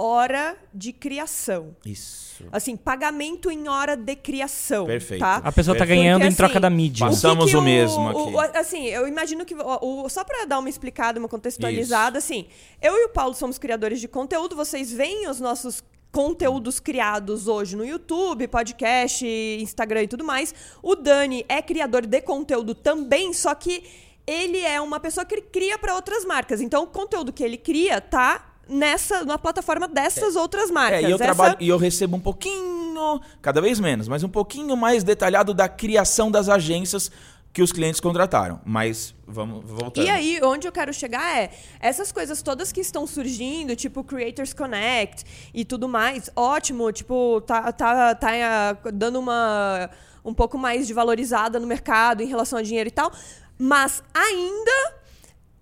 [SPEAKER 3] hora de criação.
[SPEAKER 2] Isso.
[SPEAKER 3] Assim, pagamento em hora de criação.
[SPEAKER 2] Perfeito.
[SPEAKER 3] Tá?
[SPEAKER 1] A pessoa tá
[SPEAKER 2] Perfeito.
[SPEAKER 1] ganhando
[SPEAKER 3] Porque,
[SPEAKER 1] em troca
[SPEAKER 3] assim,
[SPEAKER 1] da mídia.
[SPEAKER 2] Passa- Passamos o mesmo aqui.
[SPEAKER 3] o- assim, eu imagino que. o- o- só pra dar uma explicada, uma contextualizada, assim, eu e o Paulo somos criadores de conteúdo, vocês veem os nossos conteúdos criados hoje no YouTube, podcast, Instagram e tudo mais. O Dani é criador de conteúdo também, só que ele é uma pessoa que cria para outras marcas. Então, o conteúdo que ele cria tá nessa na plataforma dessas outras marcas.
[SPEAKER 2] É, e eu
[SPEAKER 3] Essa-
[SPEAKER 2] trabalho e eu recebo um pouquinho, cada vez menos, mas um pouquinho mais detalhado da criação das agências que os clientes contrataram. Mas vamos voltando.
[SPEAKER 3] E aí, onde eu quero chegar é essas coisas todas que estão surgindo, tipo Creators Connect e tudo mais, ótimo, tipo, tá, tá, tá ah, dando uma um pouco mais de valorizada no mercado em relação a dinheiro e tal, mas ainda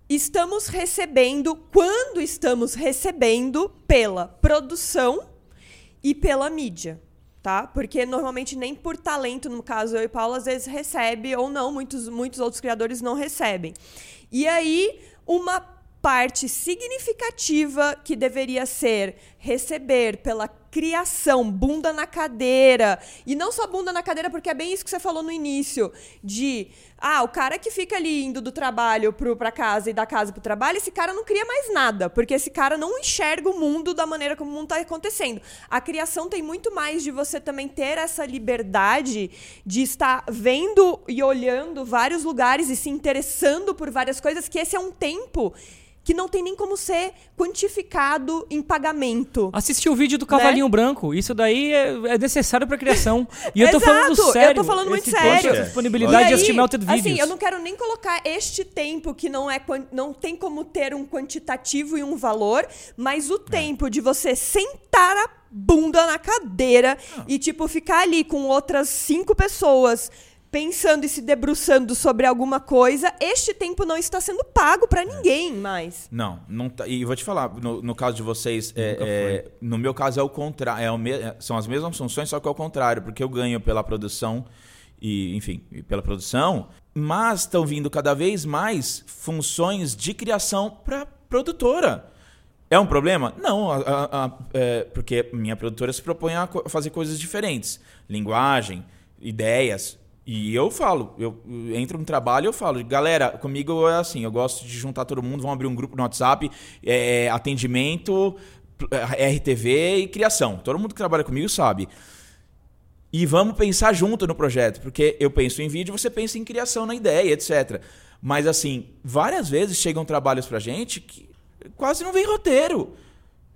[SPEAKER 3] estamos recebendo, quando estamos recebendo pela produção e pela mídia, tá? Porque normalmente nem por talento, no caso eu e Paulo, às vezes recebe ou não, muitos, muitos outros criadores não recebem. E aí, uma parte significativa que deveria ser receber pela criação, bunda na cadeira, e não só bunda na cadeira, porque é bem isso que você falou no início, de ah, o cara que fica ali indo do trabalho pro, pra casa e da casa pro trabalho, esse cara não cria mais nada, porque esse cara não enxerga o mundo da maneira como o mundo tá acontecendo. A criação tem muito mais de você também ter essa liberdade de estar vendo e olhando vários lugares e se interessando por várias coisas, que esse é um tempo que não tem nem como ser quantificado em pagamento.
[SPEAKER 1] Assistir o vídeo do Cavalinho Branco. Isso daí é, é necessário pra criação. E eu tô falando
[SPEAKER 3] Exato, eu
[SPEAKER 1] sério.
[SPEAKER 3] tô falando muito
[SPEAKER 1] esse
[SPEAKER 3] sério.
[SPEAKER 1] essa disponibilidade de
[SPEAKER 3] aí,
[SPEAKER 1] assistir Melted Videos.
[SPEAKER 3] Assim, eu não quero nem colocar este tempo que não é não tem como ter um quantitativo e um valor, mas o tempo de você sentar a bunda na cadeira e tipo ficar ali com outras cinco pessoas pensando e se debruçando sobre alguma coisa, este tempo não está sendo pago pra ninguém mais.
[SPEAKER 2] Não, não tá, e vou te falar, no, no caso de vocês, é, é, no meu caso é o contrário, é o me- é, são as mesmas funções, só que é o contrário, porque eu ganho pela produção e, enfim, pela produção, mas estão vindo cada vez mais funções de criação para produtora. É um problema? Não, a- a- a- é, porque minha produtora se propõe a co- fazer coisas diferentes, linguagem, ideias. E eu falo, eu eu entro no trabalho e eu falo, galera, comigo é assim, eu gosto de juntar todo mundo, vamos abrir um grupo no WhatsApp, é, atendimento, é, RTV e criação. Todo mundo que trabalha comigo sabe. E vamos pensar junto no projeto, porque eu penso em vídeo, você pensa em criação na ideia, etc. Mas assim, várias vezes chegam trabalhos pra gente que quase não vem roteiro.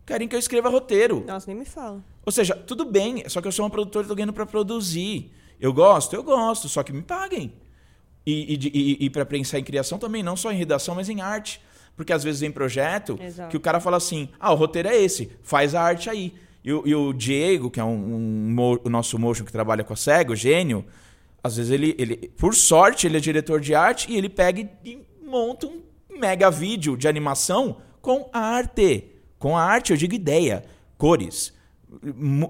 [SPEAKER 2] Querem que eu escreva roteiro.
[SPEAKER 3] Nossa, nem me fala.
[SPEAKER 2] Ou seja, tudo bem, só que eu sou uma produtora e tô ganhando pra produzir. Eu gosto? Eu gosto, só que me paguem. E, e, e, e para pensar em criação também, não só em redação, mas em arte. Porque às vezes vem projeto
[SPEAKER 3] Exato.
[SPEAKER 2] que o cara fala assim: ah, o roteiro é esse, faz a arte aí. E, o- Diego, que é um, um o nosso motion que trabalha com a cego, gênio, às vezes ele, ele, por sorte, ele é diretor de arte e ele pega e monta um mega vídeo de animação com a arte. Com a arte, eu digo ideia, cores,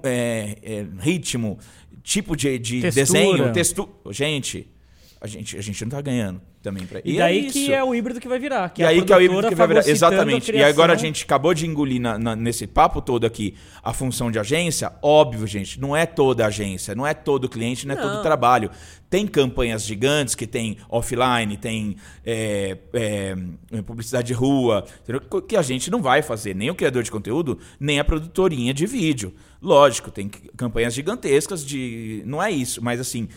[SPEAKER 2] é, é, ritmo, tipo de, de
[SPEAKER 1] Textura.
[SPEAKER 2] desenho, textura. Gente, a gente, a gente não tá ganhando também pra
[SPEAKER 1] E
[SPEAKER 2] é
[SPEAKER 1] daí
[SPEAKER 2] isso.
[SPEAKER 1] que é o híbrido que vai virar. Que
[SPEAKER 2] E aí que é o híbrido que vai virar. Exatamente. E agora a gente acabou de engolir na- na- nesse papo todo aqui a função de agência. Óbvio, gente, não é toda agência, não é todo cliente, não é todo trabalho. Tem campanhas gigantes que tem offline, tem é, é, publicidade de rua, que a gente não vai fazer, nem o criador de conteúdo, nem a produtorinha de vídeo. Lógico, tem campanhas gigantescas de. Não é isso, mas assim,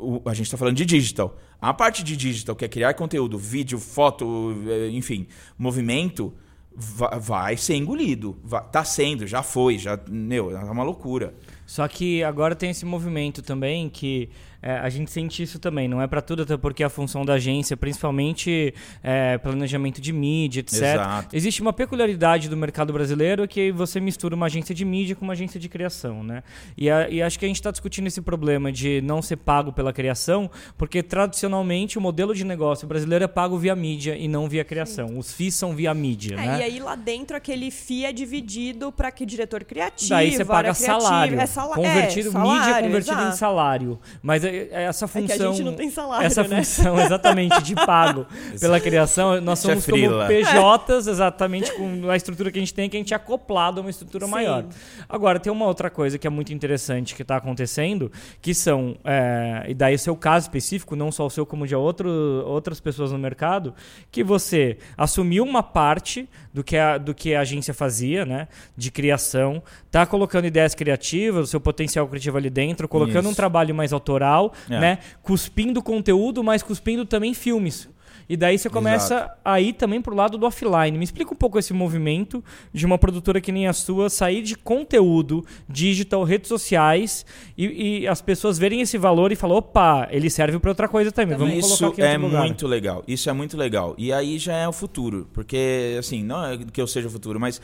[SPEAKER 2] o- a gente está falando de digital. A parte de digital, que é criar conteúdo, vídeo, foto, eh, enfim, movimento, va- vai ser engolido. Va- tá sendo, já foi, já, meu, é uma loucura.
[SPEAKER 1] Só que agora tem esse movimento também que é, a gente sente isso também. Não é pra tudo, até porque a função da agência, principalmente é, planejamento de mídia, etc.
[SPEAKER 2] Exato.
[SPEAKER 1] Existe uma peculiaridade do mercado brasileiro que você mistura uma agência de mídia com uma agência de criação, né? E, a- e acho que a gente está discutindo esse problema de não ser pago pela criação, porque tradicionalmente o modelo de negócio brasileiro é pago via mídia e não via criação. Os FIIs são via mídia,
[SPEAKER 3] É,
[SPEAKER 1] né?
[SPEAKER 3] E aí lá dentro aquele FII é dividido para que diretor criativo,
[SPEAKER 1] Daí você paga
[SPEAKER 3] criativa,
[SPEAKER 1] salário.
[SPEAKER 3] É sala
[SPEAKER 1] convertido,
[SPEAKER 3] é, salário,
[SPEAKER 1] mídia convertido em
[SPEAKER 3] exato.
[SPEAKER 1] salário. Mas é- é essa
[SPEAKER 3] É
[SPEAKER 1] função.
[SPEAKER 3] que a gente não tem salário,
[SPEAKER 1] Essa
[SPEAKER 3] né?
[SPEAKER 1] função, exatamente, de pago pela criação, nós
[SPEAKER 2] é
[SPEAKER 1] somos como. PJs, exatamente, com a estrutura que a gente tem, que a gente é acoplado a uma estrutura
[SPEAKER 3] Sim.
[SPEAKER 1] maior. Agora, tem uma outra coisa que é muito interessante que está acontecendo, que são, é, e daí o seu caso específico, não só o seu, como de outro, outras pessoas no mercado, que você assumiu uma parte do que a, do que a agência fazia, né? De criação, tá colocando ideias criativas, o seu potencial criativo ali dentro, colocando
[SPEAKER 2] Isso.
[SPEAKER 1] um trabalho mais autoral,
[SPEAKER 2] É.
[SPEAKER 1] né? Cuspindo conteúdo, mas cuspindo também filmes. E daí você começa a ir também pro lado do offline. Me explica um pouco esse movimento de uma produtora que nem a sua sair de conteúdo digital, redes sociais e, e as pessoas verem esse valor e falar, opa, ele serve para outra coisa também. Vamos
[SPEAKER 2] Isso
[SPEAKER 1] colocar aqui
[SPEAKER 2] é
[SPEAKER 1] lugar.
[SPEAKER 2] muito legal. Isso é muito legal. E aí já é o futuro. Porque, assim, não é que eu seja o futuro, mas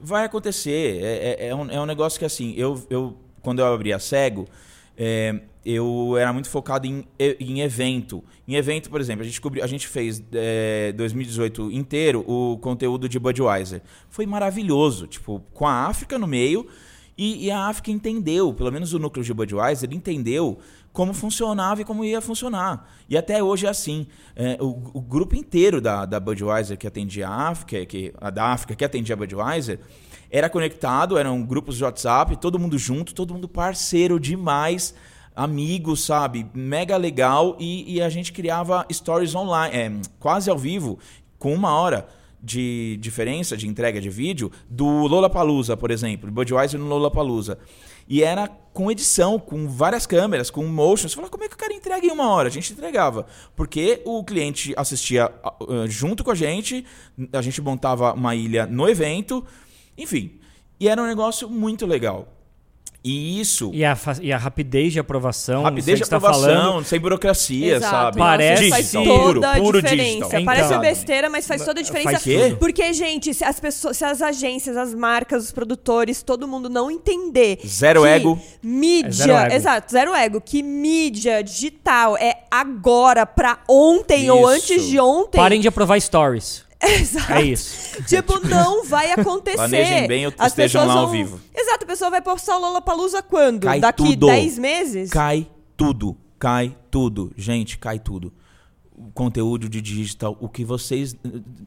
[SPEAKER 2] vai acontecer. É, é- é um, é um negócio que, assim, eu, eu quando eu abri a Cego, é, eu era muito focado em, em evento. Em evento, por exemplo, a gente, cobri, a gente fez é, 2018 inteiro o conteúdo de Budweiser. Foi maravilhoso. Tipo, com a África no meio. E, e a África entendeu, pelo menos o núcleo de Budweiser, entendeu como funcionava e como ia funcionar. E até hoje é assim. É, o, o grupo inteiro da, da Budweiser que atendia a África, que, a da África que atendia a Budweiser, era conectado, eram grupos de WhatsApp, todo mundo junto, todo mundo parceiro demais, amigo, sabe? Mega legal. E, e a gente criava stories online, é, quase ao vivo, com uma hora de diferença de entrega de vídeo do Lollapalooza, por exemplo, Budweiser no Lollapalooza. E era com edição, com várias câmeras, com motion. Você fala, como é que o cara entrega em uma hora? A gente entregava. Porque o cliente assistia uh, junto com a gente, a gente montava uma ilha no evento, enfim. E era um negócio muito legal. E isso.
[SPEAKER 1] E a, e a rapidez de aprovação.
[SPEAKER 2] rapidez de
[SPEAKER 1] tá
[SPEAKER 2] aprovação,
[SPEAKER 1] falando,
[SPEAKER 2] sem burocracia,
[SPEAKER 3] Exato.
[SPEAKER 2] sabe?
[SPEAKER 1] Parece-
[SPEAKER 3] faz
[SPEAKER 2] puro, puro
[SPEAKER 3] diferença.
[SPEAKER 2] digital.
[SPEAKER 3] Parece
[SPEAKER 1] Então.
[SPEAKER 3] besteira, mas faz toda a diferença.
[SPEAKER 1] Faz
[SPEAKER 2] tudo.
[SPEAKER 3] Porque, gente, se as pessoas, se as agências, as marcas, os produtores, todo mundo não entender.
[SPEAKER 2] Zero
[SPEAKER 3] que
[SPEAKER 2] ego.
[SPEAKER 3] Mídia.
[SPEAKER 1] É zero ego.
[SPEAKER 3] Exato, zero ego. Que mídia digital é agora, pra ontem ou
[SPEAKER 2] Isso.
[SPEAKER 3] antes de ontem.
[SPEAKER 1] Parem de aprovar stories.
[SPEAKER 3] Exato.
[SPEAKER 1] É isso.
[SPEAKER 3] Tipo, não vai acontecer.
[SPEAKER 2] Planejem bem ou
[SPEAKER 3] As
[SPEAKER 2] estejam lá ao
[SPEAKER 3] vão-
[SPEAKER 2] vivo.
[SPEAKER 3] Exato, a pessoa vai postar o Lollapalooza quando?
[SPEAKER 2] Cai
[SPEAKER 3] Daqui
[SPEAKER 2] tudo.
[SPEAKER 3] 10 meses?
[SPEAKER 2] Cai tudo, cai tudo. Gente, cai tudo. O conteúdo de digital, o que vocês.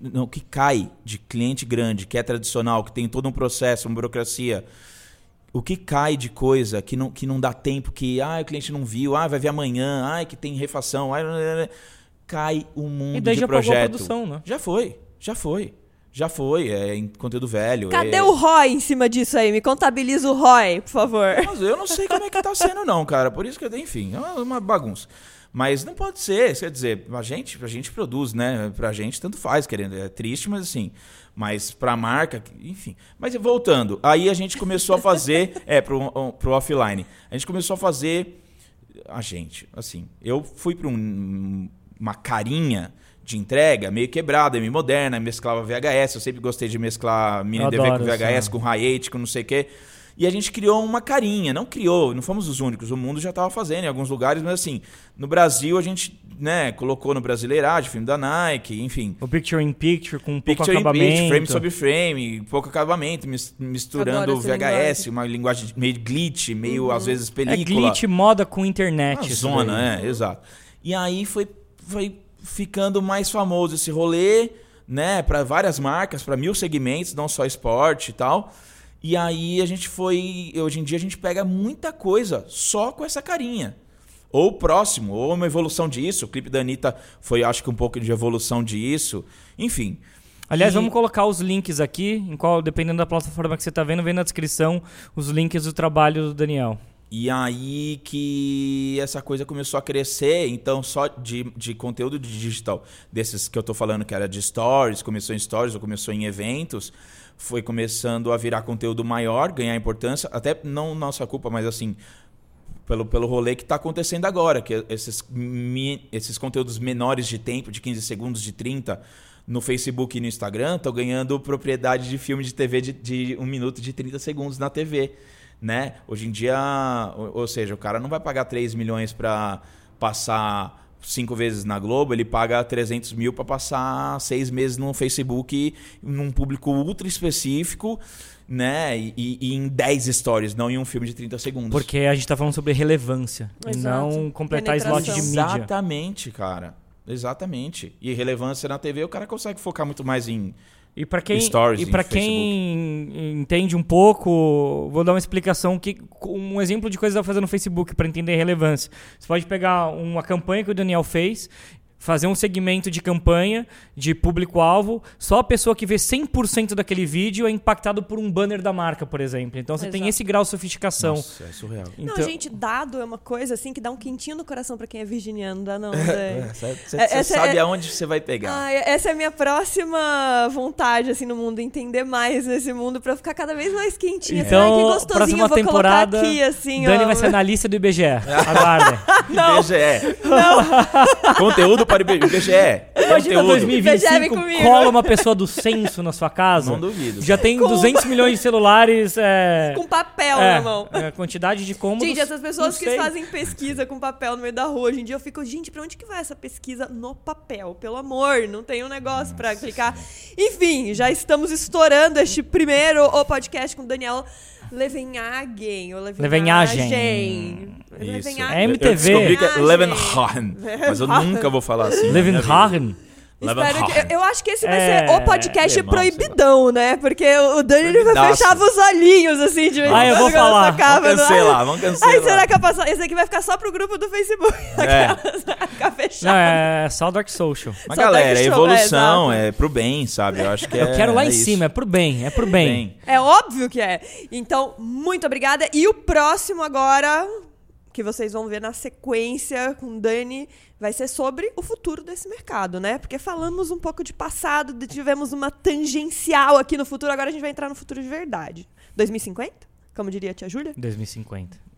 [SPEAKER 2] Não, o que cai de cliente grande, que é tradicional, que tem todo um processo, uma burocracia. O que cai de coisa que não, que não dá tempo, que ah, o cliente não viu, ah, vai ver amanhã, ah, que tem refação, ah, cai o mundo
[SPEAKER 1] E daí
[SPEAKER 2] de
[SPEAKER 1] já pagou a
[SPEAKER 2] projeto.
[SPEAKER 1] produção, né?
[SPEAKER 2] Já foi, já foi. Já foi, é em conteúdo velho.
[SPEAKER 3] Cadê
[SPEAKER 2] é...
[SPEAKER 3] o ROI em cima disso aí? Me contabiliza o ROI, por favor.
[SPEAKER 2] Mas eu não sei como é que tá sendo, não, cara. Por isso que, enfim, é uma- uma bagunça. Mas não pode ser, quer dizer, a gente, a gente produz, né? Pra gente tanto faz, querendo. É triste, mas assim. Mas pra marca, enfim. Mas voltando, aí a gente começou a fazer. é, pro, pro offline. A gente começou a fazer. A gente, assim. Eu fui pra um- uma carinha de entrega meio quebrada, meio moderna, mesclava VHS. Eu sempre gostei de mesclar mini DV com VHS,
[SPEAKER 1] essa.
[SPEAKER 2] com Hi8, com não sei o quê. E a gente criou uma carinha, não criou, não fomos os únicos, o mundo já estava fazendo em alguns lugares, mas assim, no Brasil a gente, né, colocou no Brasileiragem, filme da Nike, enfim.
[SPEAKER 1] O picture in picture com um pouco
[SPEAKER 2] Picture
[SPEAKER 1] acabamento.
[SPEAKER 2] picture, frame sobre frame, pouco acabamento, mis- misturando VHS,
[SPEAKER 3] linguagem.
[SPEAKER 2] uma linguagem meio glitch, meio às vezes
[SPEAKER 1] É
[SPEAKER 2] película.
[SPEAKER 1] glitch moda com internet.
[SPEAKER 2] Uma
[SPEAKER 1] isso
[SPEAKER 2] zona, é, exato. E aí foi, foi ficando mais famoso esse rolê, né, para várias marcas, para mil segmentos, não só esporte e tal. E aí a gente foi, hoje em dia a gente pega muita coisa só com essa carinha. Ou próximo, ou uma evolução disso. O clipe da Anitta foi, acho que, um pouco de evolução disso. Enfim.
[SPEAKER 1] Aliás,
[SPEAKER 2] E-
[SPEAKER 1] vamos colocar os links aqui, em qual, dependendo da plataforma que você está vendo, vem na descrição os links do trabalho do Daniel.
[SPEAKER 2] E aí que essa coisa começou a crescer, então só de, de conteúdo de digital, desses que eu tô falando que era de stories, começou em stories ou começou em eventos, foi começando a virar conteúdo maior, ganhar importância, até não nossa culpa, mas assim, pelo, pelo rolê que está acontecendo agora, que esses, mi- esses conteúdos menores de tempo, de 15 segundos, de 30, no Facebook e no Instagram, estão ganhando propriedade de filme de TV de, de 1 minuto de 30 segundos na TV. Né? Hoje em dia, ou, ou seja, o cara não vai pagar 3 milhões para passar cinco vezes na Globo, ele paga 300 mil para passar seis meses no Facebook, num público ultra específico, né? E, e em 10 stories, não em um filme de 30 segundos.
[SPEAKER 1] Porque a gente tá falando sobre relevância. E
[SPEAKER 3] Exato.
[SPEAKER 1] não completar slot de mídia.
[SPEAKER 2] Exatamente, cara. Exatamente. E relevância na TV, o cara consegue focar muito mais em.
[SPEAKER 1] E para quem,
[SPEAKER 2] Stories
[SPEAKER 1] e pra quem entende um pouco, vou dar uma explicação que um exemplo de coisa que fazer no Facebook para entender a relevância. Você pode pegar uma campanha que o Daniel fez, fazer um segmento de campanha de público-alvo, só a pessoa que vê 100% daquele vídeo é impactado por um banner da marca, por exemplo. Então você tem
[SPEAKER 3] Exato.
[SPEAKER 1] esse grau de sofisticação.
[SPEAKER 2] Nossa, é surreal.
[SPEAKER 1] Então,
[SPEAKER 3] Não, gente, dado é uma coisa assim que dá um quentinho no coração pra quem é virginiano, dá não?
[SPEAKER 2] É? Você
[SPEAKER 3] É, essa
[SPEAKER 2] sabe
[SPEAKER 3] é-
[SPEAKER 2] aonde você vai pegar.
[SPEAKER 3] Ai, essa é a minha próxima vontade, assim, no mundo. Entender mais nesse mundo pra ficar cada vez mais quentinha. assim. Ai, que
[SPEAKER 1] então
[SPEAKER 3] gostosinho,
[SPEAKER 1] próxima
[SPEAKER 3] eu vou
[SPEAKER 1] temporada,
[SPEAKER 3] colocar aqui, assim,
[SPEAKER 1] Dani
[SPEAKER 3] ó.
[SPEAKER 1] vai ser analista do IBGE. Aguardem.
[SPEAKER 2] IBGE. Não. Conteúdo para o IBGE.
[SPEAKER 1] Imagina
[SPEAKER 2] Conteúdo.
[SPEAKER 1] 2025,
[SPEAKER 3] Vem comigo.
[SPEAKER 1] cola uma pessoa do censo na sua casa.
[SPEAKER 2] Não duvido.
[SPEAKER 1] Já tem 200 milhões de celulares. É,
[SPEAKER 3] Com papel
[SPEAKER 1] é,
[SPEAKER 3] na mão.
[SPEAKER 1] é, a quantidade de cômodos.
[SPEAKER 3] Gente, essas pessoas
[SPEAKER 1] não
[SPEAKER 3] que
[SPEAKER 1] sei.
[SPEAKER 3] fazem pesquisa com papel no meio da rua, hoje em dia eu fico, gente, pra onde que vai essa pesquisa no papel? Pelo amor, não tem um negócio pra clicar. Enfim, já estamos estourando este primeiro o podcast com o Daniel Levenhagen. Ou
[SPEAKER 1] Levenhagen.
[SPEAKER 2] Isso.
[SPEAKER 1] É MTV.
[SPEAKER 2] Eu descobri que é
[SPEAKER 3] Levenhagen.
[SPEAKER 2] Mas eu nunca vou falar assim.
[SPEAKER 1] Levenhagen.
[SPEAKER 3] Espero que, eu, acho que esse vai
[SPEAKER 1] É,
[SPEAKER 3] ser o podcast
[SPEAKER 2] lá,
[SPEAKER 3] proibidão, né? Porque o Dani ele vai fechar os olhinhos, assim, de vez em
[SPEAKER 1] Ah, eu
[SPEAKER 3] quando
[SPEAKER 1] vou falar.
[SPEAKER 3] capa
[SPEAKER 2] Vamos
[SPEAKER 3] ar.
[SPEAKER 2] cancelar, vamos cancelar.
[SPEAKER 3] Ai, será que eu passo... esse aqui vai ficar só pro grupo do Facebook?
[SPEAKER 2] É.
[SPEAKER 3] Ficar
[SPEAKER 1] Não,
[SPEAKER 3] fechado.
[SPEAKER 1] é só Dark Social.
[SPEAKER 2] Mas
[SPEAKER 3] Só
[SPEAKER 2] galera, é
[SPEAKER 3] Show,
[SPEAKER 2] evolução,
[SPEAKER 3] é,
[SPEAKER 2] é, pro bem, sabe? Eu acho que é.
[SPEAKER 1] Eu quero lá
[SPEAKER 2] é
[SPEAKER 1] em
[SPEAKER 2] isso.
[SPEAKER 1] cima, é pro bem, é pro bem.
[SPEAKER 2] Bem.
[SPEAKER 3] É óbvio que é. Então, muito obrigada. E o próximo agora, que vocês vão ver na sequência com Dani, vai ser sobre o futuro desse mercado, né? Porque falamos um pouco de passado, tivemos uma tangencial aqui no futuro, agora a gente vai entrar no futuro de verdade. 2050? Como diria a tia Júlia?
[SPEAKER 1] 2050.